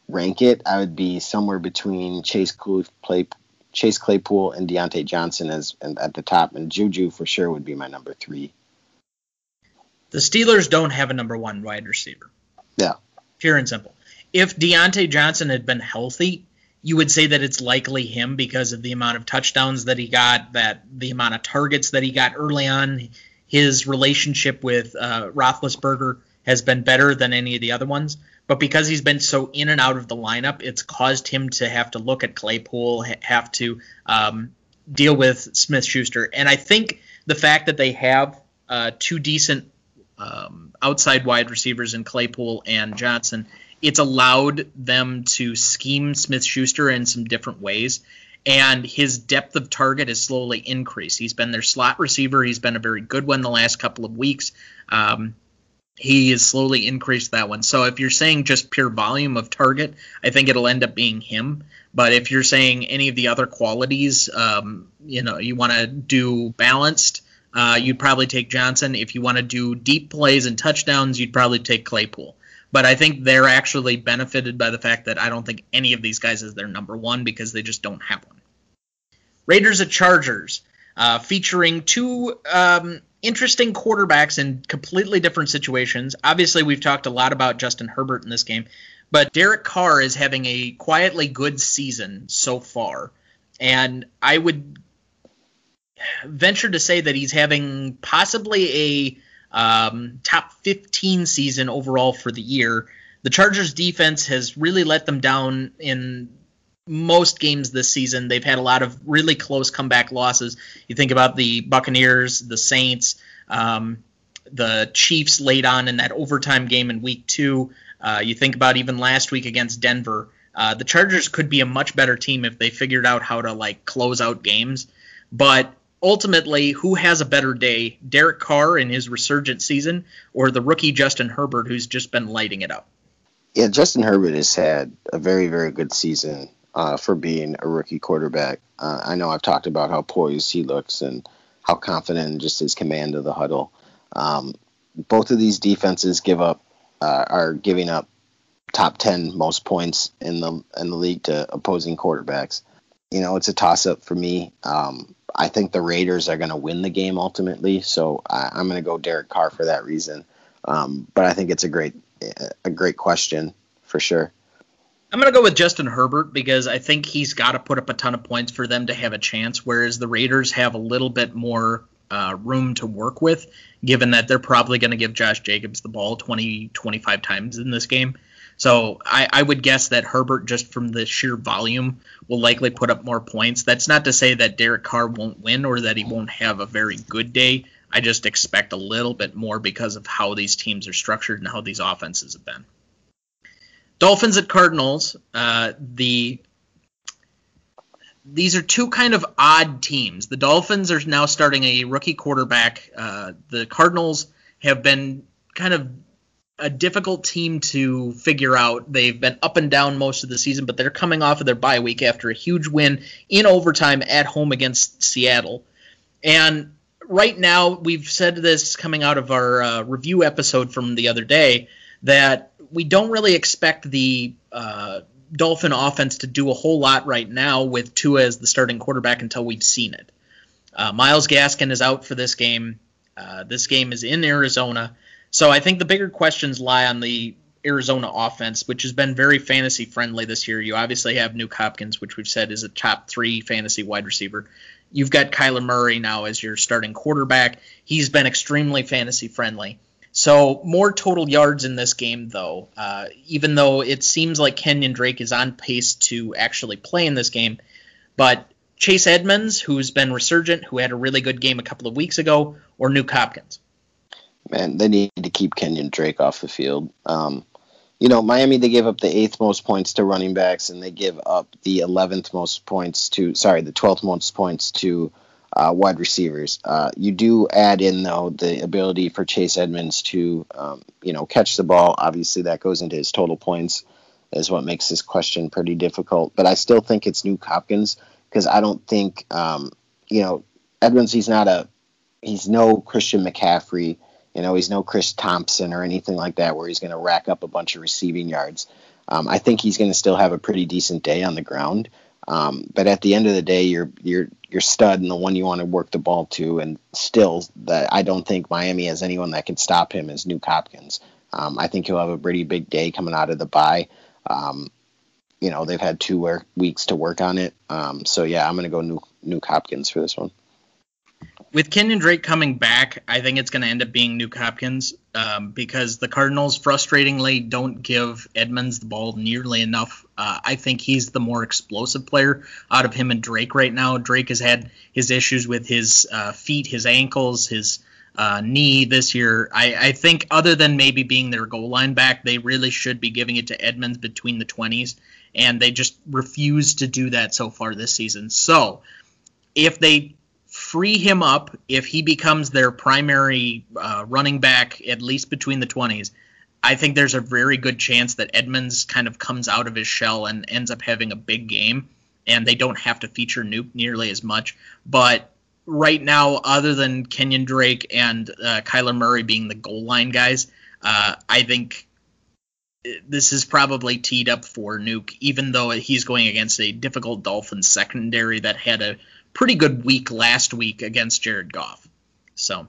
rank it, I would be somewhere between Chase, Clay, Chase Claypool and Diontae Johnson as at the top, and Juju for sure would be my number three. The Steelers don't have a number one wide receiver. Yeah. Pure and simple. If Diontae Johnson had been healthy, you would say that it's likely him because of the amount of touchdowns that he got, that the amount of targets that he got early on. His relationship with uh, Roethlisberger has been better than any of the other ones. But because he's been so in and out of the lineup, it's caused him to have to look at Claypool, have to um, deal with Smith Schuster. And I think the fact that they have uh, two decent um, outside wide receivers in Claypool and Johnson, it's allowed them to scheme Smith Schuster in some different ways. And his depth of target has slowly increased. He's been their slot receiver. He's been a very good one the last couple of weeks. Um, he has slowly increased that one. So if you're saying just pure volume of target, I think it'll end up being him. But if you're saying any of the other qualities, um, you know, you want to do balanced, uh, you'd probably take Johnson. If you want to do deep plays and touchdowns, you'd probably take Claypool. But I think they're actually benefited by the fact that I don't think any of these guys is their number one because they just don't have one. Raiders at Chargers, uh, featuring two um, interesting quarterbacks in completely different situations. Obviously, we've talked a lot about Justin Herbert in this game, but Derek Carr is having a quietly good season so far. And I would venture to say that he's having possibly a um, top 15 season overall for the year. The Chargers defense has really let them down in most games this season. They've had a lot of really close comeback losses. You think about the Buccaneers, the Saints, um, the Chiefs late on in that overtime game in week two. Uh, you think about even last week against Denver. Uh, the Chargers could be a much better team if they figured out how to like close out games. But ultimately, who has a better day, Derek Carr in his resurgent season, or the rookie Justin Herbert, who's just been lighting it up? Yeah, Justin Herbert has had a very, very good season uh, for being a rookie quarterback. Uh, I know I've talked about how poised he looks and how confident in just his command of the huddle. Um, both of these defenses give up uh, are giving up top ten most points in the in the league to opposing quarterbacks. You know, it's a toss up for me. Um, I think the Raiders are going to win the game ultimately, so I, am going to go Derek Carr for that reason. Um, but I think it's a great a great question for sure. I'm going to go with Justin Herbert because I think he's got to put up a ton of points for them to have a chance, whereas the Raiders have a little bit more uh, room to work with, given that they're probably going to give Josh Jacobs the ball 20, 25 times in this game. So I, I, would guess that Herbert, just from the sheer volume, will likely put up more points. That's not to say that Derek Carr won't win or that he won't have a very good day. I just expect a little bit more because of how these teams are structured and how these offenses have been. Dolphins at Cardinals. Uh, the these are two kind of odd teams. The Dolphins are now starting a rookie quarterback. Uh, the Cardinals have been kind of a difficult team to figure out. They've been up and down most of the season, but they're coming off of their bye week after a huge win in overtime at home against Seattle. And right now, we've said this coming out of our uh, review episode from the other day that we don't really expect the uh, Dolphin offense to do a whole lot right now with Tua as the starting quarterback until we've seen it. Uh, Myles Gaskin is out for this game. Uh, this game is in Arizona. So I think the bigger questions lie on the Arizona offense, which has been very fantasy friendly this year. You obviously have Nuk Hopkins, which we've said is a top three fantasy wide receiver. You've got Kyler Murray now as your starting quarterback. He's been extremely fantasy friendly. So more total yards in this game, though. Uh, even though it seems like Kenyon Drake is on pace to actually play in this game, but Chase Edmonds, who's been resurgent, who had a really good game a couple of weeks ago, or Nuk Hopkins. Man, they need to keep Kenyon Drake off the field. Um, you know, Miami they gave up the eighth most points to running backs, and they give up the eleventh most points to sorry, the twelfth most points to uh, wide receivers. Uh, you do add in though the ability for Chase Edmonds to um, you know catch the ball. Obviously, that goes into his total points, is what makes this question pretty difficult. But I still think it's Nuk Hopkins because I don't think um, you know Edmonds. He's not a he's no Christian McCaffrey. You know, he's no Chris Thompson or anything like that where he's going to rack up a bunch of receiving yards. Um, I think he's going to still have a pretty decent day on the ground. Um, but at the end of the day, you're you're you're stud and the one you want to work the ball to, and still that I don't think Miami has anyone that can stop him as Nuk Hopkins. Um, I think he'll have a pretty big day coming out of the bye. Um, you know they've had two weeks to work on it, um, so yeah, I'm going to go Nuk, Nuk Hopkins for this one. With Kenyon Drake coming back, I think it's going to end up being Nuk Hopkins um, because the Cardinals frustratingly don't give Edmonds the ball nearly enough. Uh, I think he's the more explosive player out of him and Drake right now. Drake has had his issues with his uh, feet, his ankles, his uh, knee this year. I, I, think, other than maybe being their goal line back, they really should be giving it to Edmonds between the 20s, and they just refuse to do that so far this season. So, if they free him up if he becomes their primary uh, running back, at least between the 20s. I think there's a very good chance that Edmonds kind of comes out of his shell and ends up having a big game, and they don't have to feature Nuk nearly as much. But right now, other than Kenyon Drake and uh, Kyler Murray being the goal line guys, uh, I think this is probably teed up for Nuk, even though he's going against a difficult Dolphins secondary that had a pretty good week last week against Jared Goff. So,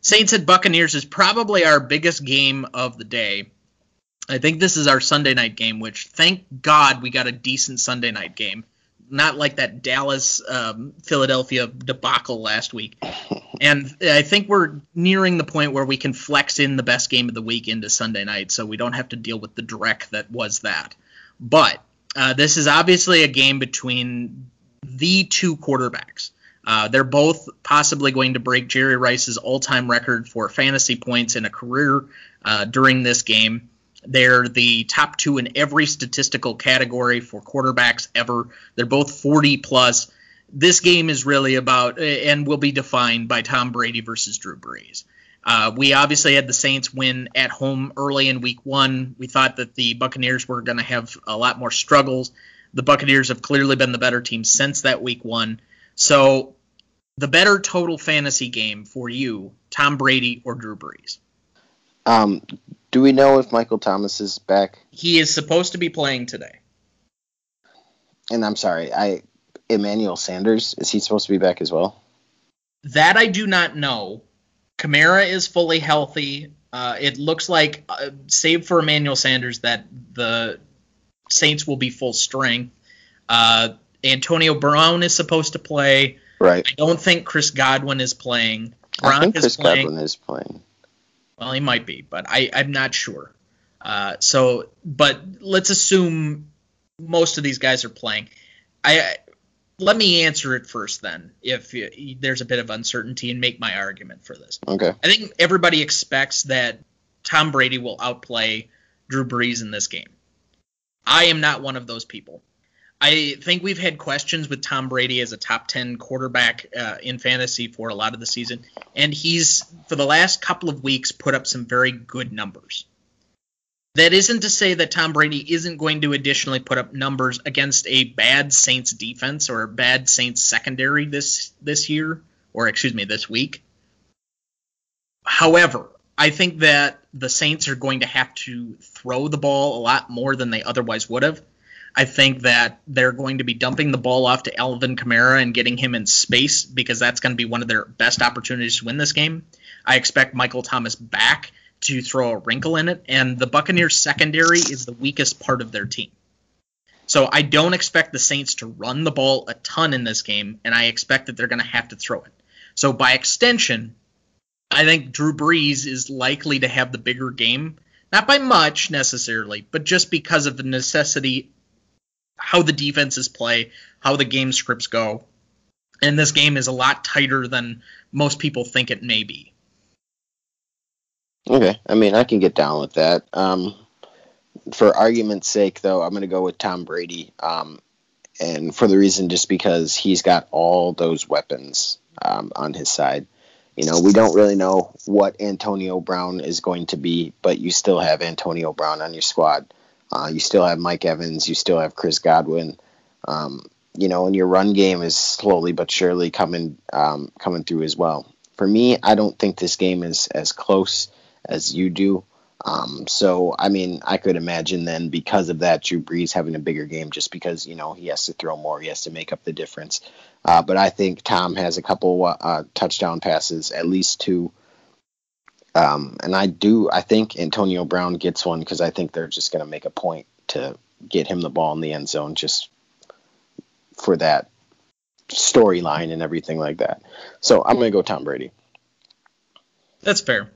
Saints at Buccaneers is probably our biggest game of the day. I think this is our Sunday night game, which thank God we got a decent Sunday night game. Not like that Dallas um, Philadelphia debacle last week. [laughs] And I think we're nearing the point where we can flex in the best game of the week into Sunday night so we don't have to deal with the dreck that was that. But uh, this is obviously a game between the two quarterbacks. Uh, they're both possibly going to break Jerry Rice's all-time record for fantasy points in a career uh, during this game. They're the top two in every statistical category for quarterbacks ever. They're both 40 plus. This game is really about and will be defined by Tom Brady versus Drew Brees. Uh, we obviously had the Saints win at home early in week one. We thought that the Buccaneers were going to have a lot more struggles the Buccaneers have clearly been the better team since that week one. So, the better total fantasy game for you, Tom Brady or Drew Brees? Um, do we know if Michael Thomas is back? He is supposed to be playing today. And I'm sorry, I Emmanuel Sanders is he supposed to be back as well? That I do not know. Kamara is fully healthy. Uh, it looks like, uh, save for Emmanuel Sanders, that the Saints will be full strength. Uh, Antonio Brown is supposed to play. Right. I don't think Chris Godwin is playing. Gronk I think Chris playing. Godwin is playing. Well, he might be, but I, I'm not sure. Uh, so, but let's assume most of these guys are playing. I let me answer it first, then, if you, there's a bit of uncertainty, and make my argument for this. Okay. I think everybody expects that Tom Brady will outplay Drew Brees in this game. I am not one of those people. I think we've had questions with Tom Brady as a top 10 quarterback uh, in fantasy for a lot of the season, and he's, for the last couple of weeks, put up some very good numbers. That isn't to say that Tom Brady isn't going to additionally put up numbers against a bad Saints defense or a bad Saints secondary this this year, or excuse me, this week. However, I think that the Saints are going to have to throw the ball a lot more than they otherwise would have. I think that they're going to be dumping the ball off to Alvin Kamara and getting him in space because that's going to be one of their best opportunities to win this game. I expect Michael Thomas back to throw a wrinkle in it, and the Buccaneers secondary is the weakest part of their team. So I don't expect the Saints to run the ball a ton in this game, and I expect that they're going to have to throw it. So by extension, I think Drew Brees is likely to have the bigger game, not by much necessarily, but just because of the necessity, how the defenses play, how the game scripts go. And this game is a lot tighter than most people think it may be. Okay, I mean, I can get down with that. Um, for argument's sake, though, I'm going to go with Tom Brady. Um, and for the reason just because he's got all those weapons um, on his side. You know, we don't really know what Antonio Brown is going to be, but you still have Antonio Brown on your squad. Uh, you still have Mike Evans. You still have Chris Godwin. Um, you know, and your run game is slowly but surely coming um, coming through as well. For me, I don't think this game is as close as you do. Um, so, I mean, I could imagine then because of that, Drew Brees having a bigger game just because, you know, he has to throw more, he has to make up the difference. Uh, but I think Tom has a couple uh, touchdown passes, at least two. Um, and I do, I think Antonio Brown gets one because I think they're just going to make a point to get him the ball in the end zone just for that storyline and everything like that. So I'm going to go Tom Brady. That's fair.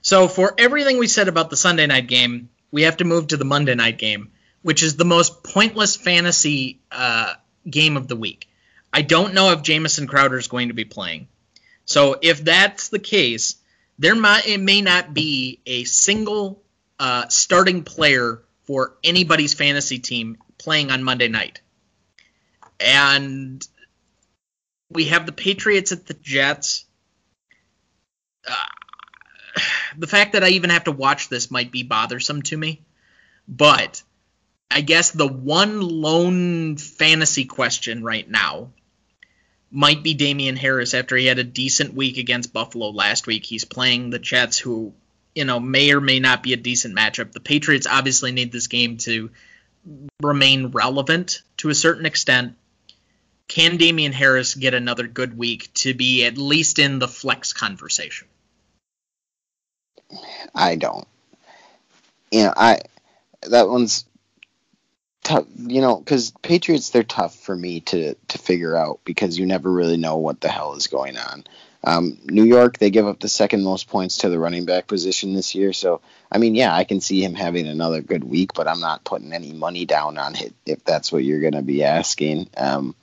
So for everything we said about the Sunday night game, we have to move to the Monday night game, which is the most pointless fantasy uh, game of the week. I don't know if Jamison Crowder is going to be playing. So if that's the case, there might it may not be a single uh, starting player for anybody's fantasy team playing on Monday night. And we have the Patriots at the Jets. Uh, the fact that I even have to watch this might be bothersome to me, but I guess the one lone fantasy question right now might be Damien Harris after he had a decent week against Buffalo last week. He's playing the Jets, who you know may or may not be a decent matchup. The Patriots obviously need this game to remain relevant to a certain extent. Can Damien Harris get another good week to be at least in the flex conversation? I don't. You know, I that one's tough. You know, because Patriots they're tough for me to to figure out because you never really know what the hell is going on. Um, New York they give up the second most points to the running back position this year, so I mean, yeah, I can see him having another good week, but I'm not putting any money down on it if that's what you're going to be asking. Um,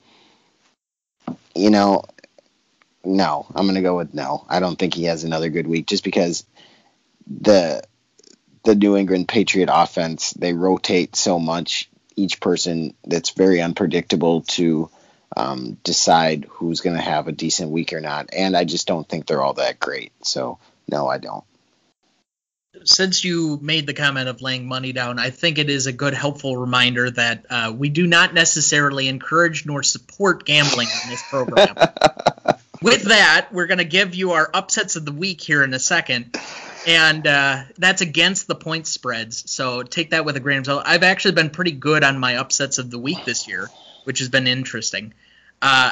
you know, no, I'm going to go with no. I don't think he has another good week just because the the New England Patriot offense they rotate so much each person that's very unpredictable to um, decide who's going to have a decent week or not. And I just don't think they're all that great. So no, I don't. Since you made the comment of laying money down, I think it is a good, helpful reminder that uh, we do not necessarily encourage nor support gambling on this program. [laughs] With that, we're going to give you our upsets of the week here in a second and uh, that's against the point spreads. So take that with a grain of salt. I've actually been pretty good on my upsets of the week this year, which has been interesting. Uh,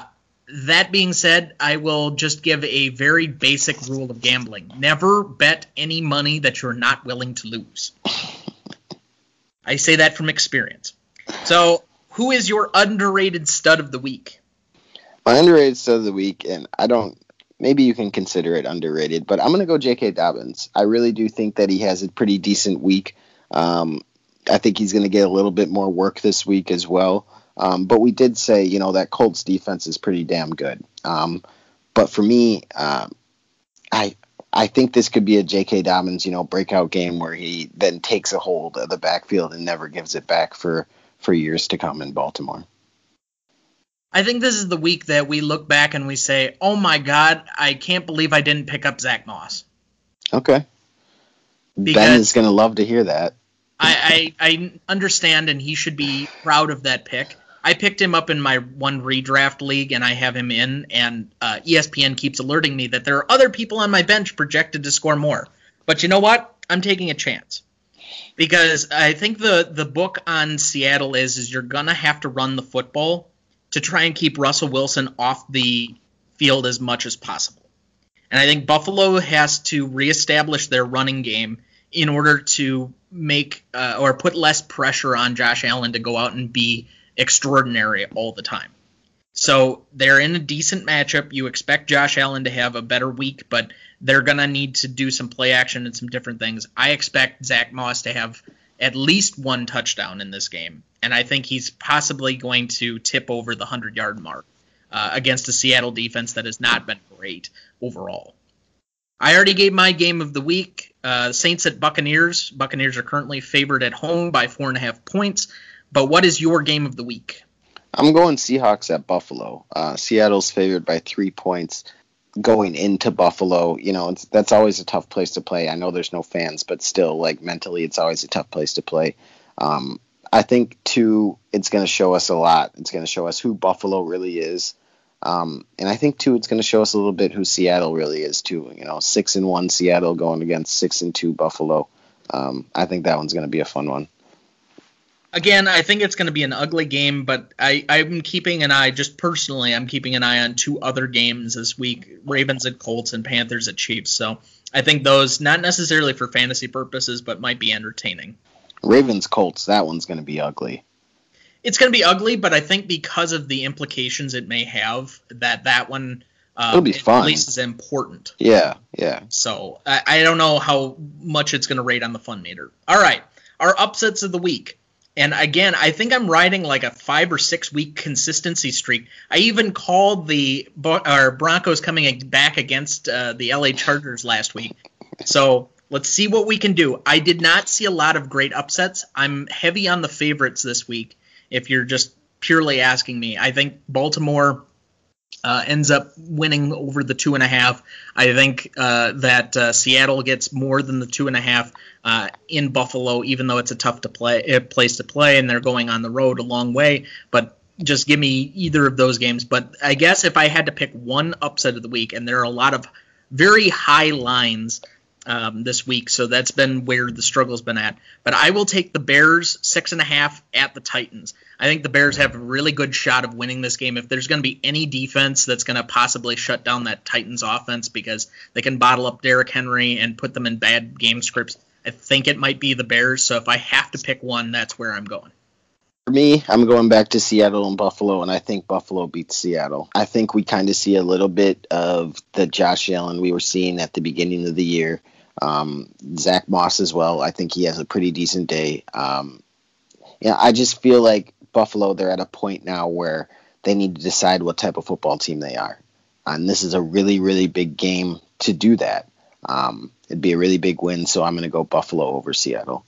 that being said, I will just give a very basic rule of gambling: never bet any money that you're not willing to lose. I say that from experience. So, who is your underrated stud of the week? My underrated stud of the week, and I don't maybe you can consider it underrated. But I'm going to go J.K. Dobbins. I really do think that he has a pretty decent week. Um, I think he's going to get a little bit more work this week as well. Um, but we did say, you know, that Colts defense is pretty damn good. Um, but for me, uh, I I think this could be a J.K. Dobbins, you know, breakout game where he then takes a hold of the backfield and never gives it back for for years to come in Baltimore. I think this is the week that we look back and we say, "Oh my God, I can't believe I didn't pick up Zach Moss." Okay. Because ben is going to love to hear that. I, I, I understand, and he should be proud of that pick. I picked him up in my one redraft league, and I have him in. And uh, ESPN keeps alerting me that there are other people on my bench projected to score more. But you know what? I'm taking a chance because I think the the book on Seattle is is you're gonna have to run the football to try and keep Russell Wilson off the field as much as possible. And I think Buffalo has to reestablish their running game in order to make uh, or put less pressure on Josh Allen to go out and be extraordinary all the time. So they're in a decent matchup. You expect Josh Allen to have a better week, but they're going to need to do some play action and some different things. I expect Zach Moss to have at least one touchdown in this game, and I think he's possibly going to tip over the 100 yard mark uh, against a Seattle defense that has not been great overall. I already gave my game of the week. Uh, Saints at Buccaneers. Buccaneers are currently favored at home by four and a half points. But what is your game of the week? I'm going Seahawks at Buffalo. Uh, Seattle's favored by three points going into Buffalo, you know, that's always a tough place to play. I know there's no fans, but still, like mentally, it's always a tough place to play. Um, I think too, it's going to show us a lot. It's going to show us who Buffalo really is, um, and I think too, it's going to show us a little bit who Seattle really is too. You know, six and one Seattle going against six and two Buffalo. Um, I think that one's going to be a fun one. Again, I think it's going to be an ugly game, but I, I'm keeping an eye, just personally, I'm keeping an eye on two other games this week Ravens at Colts and Panthers at Chiefs. So I think those, not necessarily for fantasy purposes, but might be entertaining. Ravens Colts, that one's going to be ugly. it's going to be ugly, but I think because of the implications it may have, that that one um, It'll be fun. at least is important. Yeah, yeah. So I, I don't know how much it's going to rate on the fun meter. All right, our upsets of the week. And again, I think I'm riding like a five or six week consistency streak. I even called the or Broncos coming back against uh, the LA Chargers last week. So let's see what we can do. I did not see a lot of great upsets. I'm heavy on the favorites this week. If you're just purely asking me, I think Baltimore uh, ends up winning over the two and a half. I think uh, that uh, Seattle gets more than the two and a half uh, in Buffalo, even though it's a tough to play uh, place to play, and they're going on the road a long way. But just give me either of those games. But I guess if I had to pick one upset of the week, and there are a lot of very high lines um, this week, so that's been where the struggle's been at. But I will take the Bears six and a half at the Titans. I think the Bears have a really good shot of winning this game. If there's going to be any defense that's going to possibly shut down that Titans offense because they can bottle up Derrick Henry and put them in bad game scripts, I think it might be the Bears. So if I have to pick one, that's where I'm going. For me, I'm going back to Seattle and Buffalo, and I think Buffalo beats Seattle. I think we kind of see a little bit of the Josh Allen we were seeing at the beginning of the year. Um, Zach Moss as well. I think he has a pretty decent day. Um, yeah, I just feel like Buffalo, they're at a point now where they need to decide what type of football team they are. And this is a really, really big game to do that. Um, it'd be a really big win, so I'm going to go Buffalo over Seattle.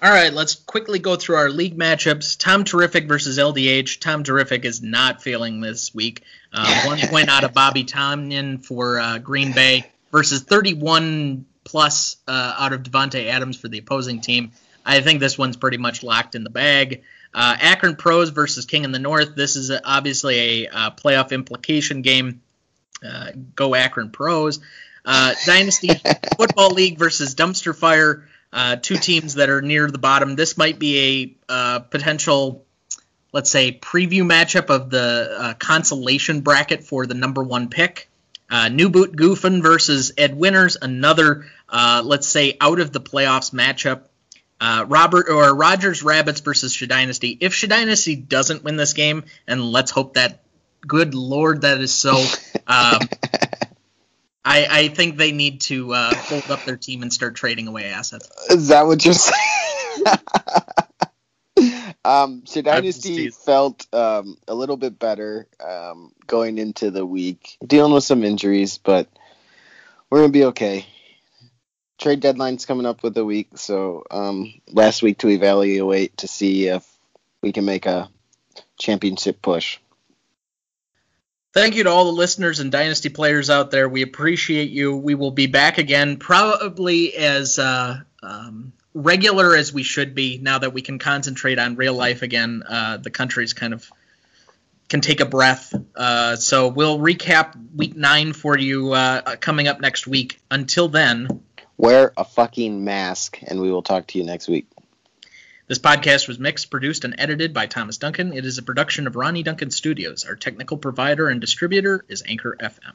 All right, let's quickly go through our league matchups. Tom Terrific versus LDH. Tom Terrific is not failing this week. Uh, one [laughs] point out of Bobby Tonyan for uh, Green Bay versus 31 plus uh, out of Davante Adams for the opposing team. I think this one's pretty much locked in the bag. Uh, Akron Pros versus King in the North. This is obviously a uh, playoff implication game. Uh, go Akron Pros. Uh, Dynasty [laughs] Football League versus Dumpster Fire. Uh, two teams that are near the bottom. This might be a uh, potential, let's say, preview matchup of the uh, consolation bracket for the number one pick. Uh, New Boot Goofin versus Ed Winners, another, uh, let's say, out of the playoffs matchup. Uh, Robert or Rogers Rabbits versus Shadynasty. If Shadynasty doesn't win this game, and let's hope that, good lord, that is so. [laughs] Um, I, I think they need to uh, hold up their team and start trading away assets. Is that what you're saying? [laughs] um, so Dynasty felt um, a little bit better um, going into the week, dealing with some injuries, but we're gonna be okay. Trade deadline's coming up with a week, so um, last week to evaluate to see if we can make a championship push. Thank you to all the listeners and Dynasty players out there. We appreciate you. We will be back again, probably as uh, um, regular as we should be now that we can concentrate on real life again. Uh, the country's kind of can take a breath. Uh, so we'll recap week nine for you uh, coming up next week. Until then, Wear a fucking mask, and we will talk to you next week. this podcast was mixed, produced, and edited by Thomas Duncan. It is a production of Ronnie Duncan Studios. Our technical provider and distributor is Anchor FM.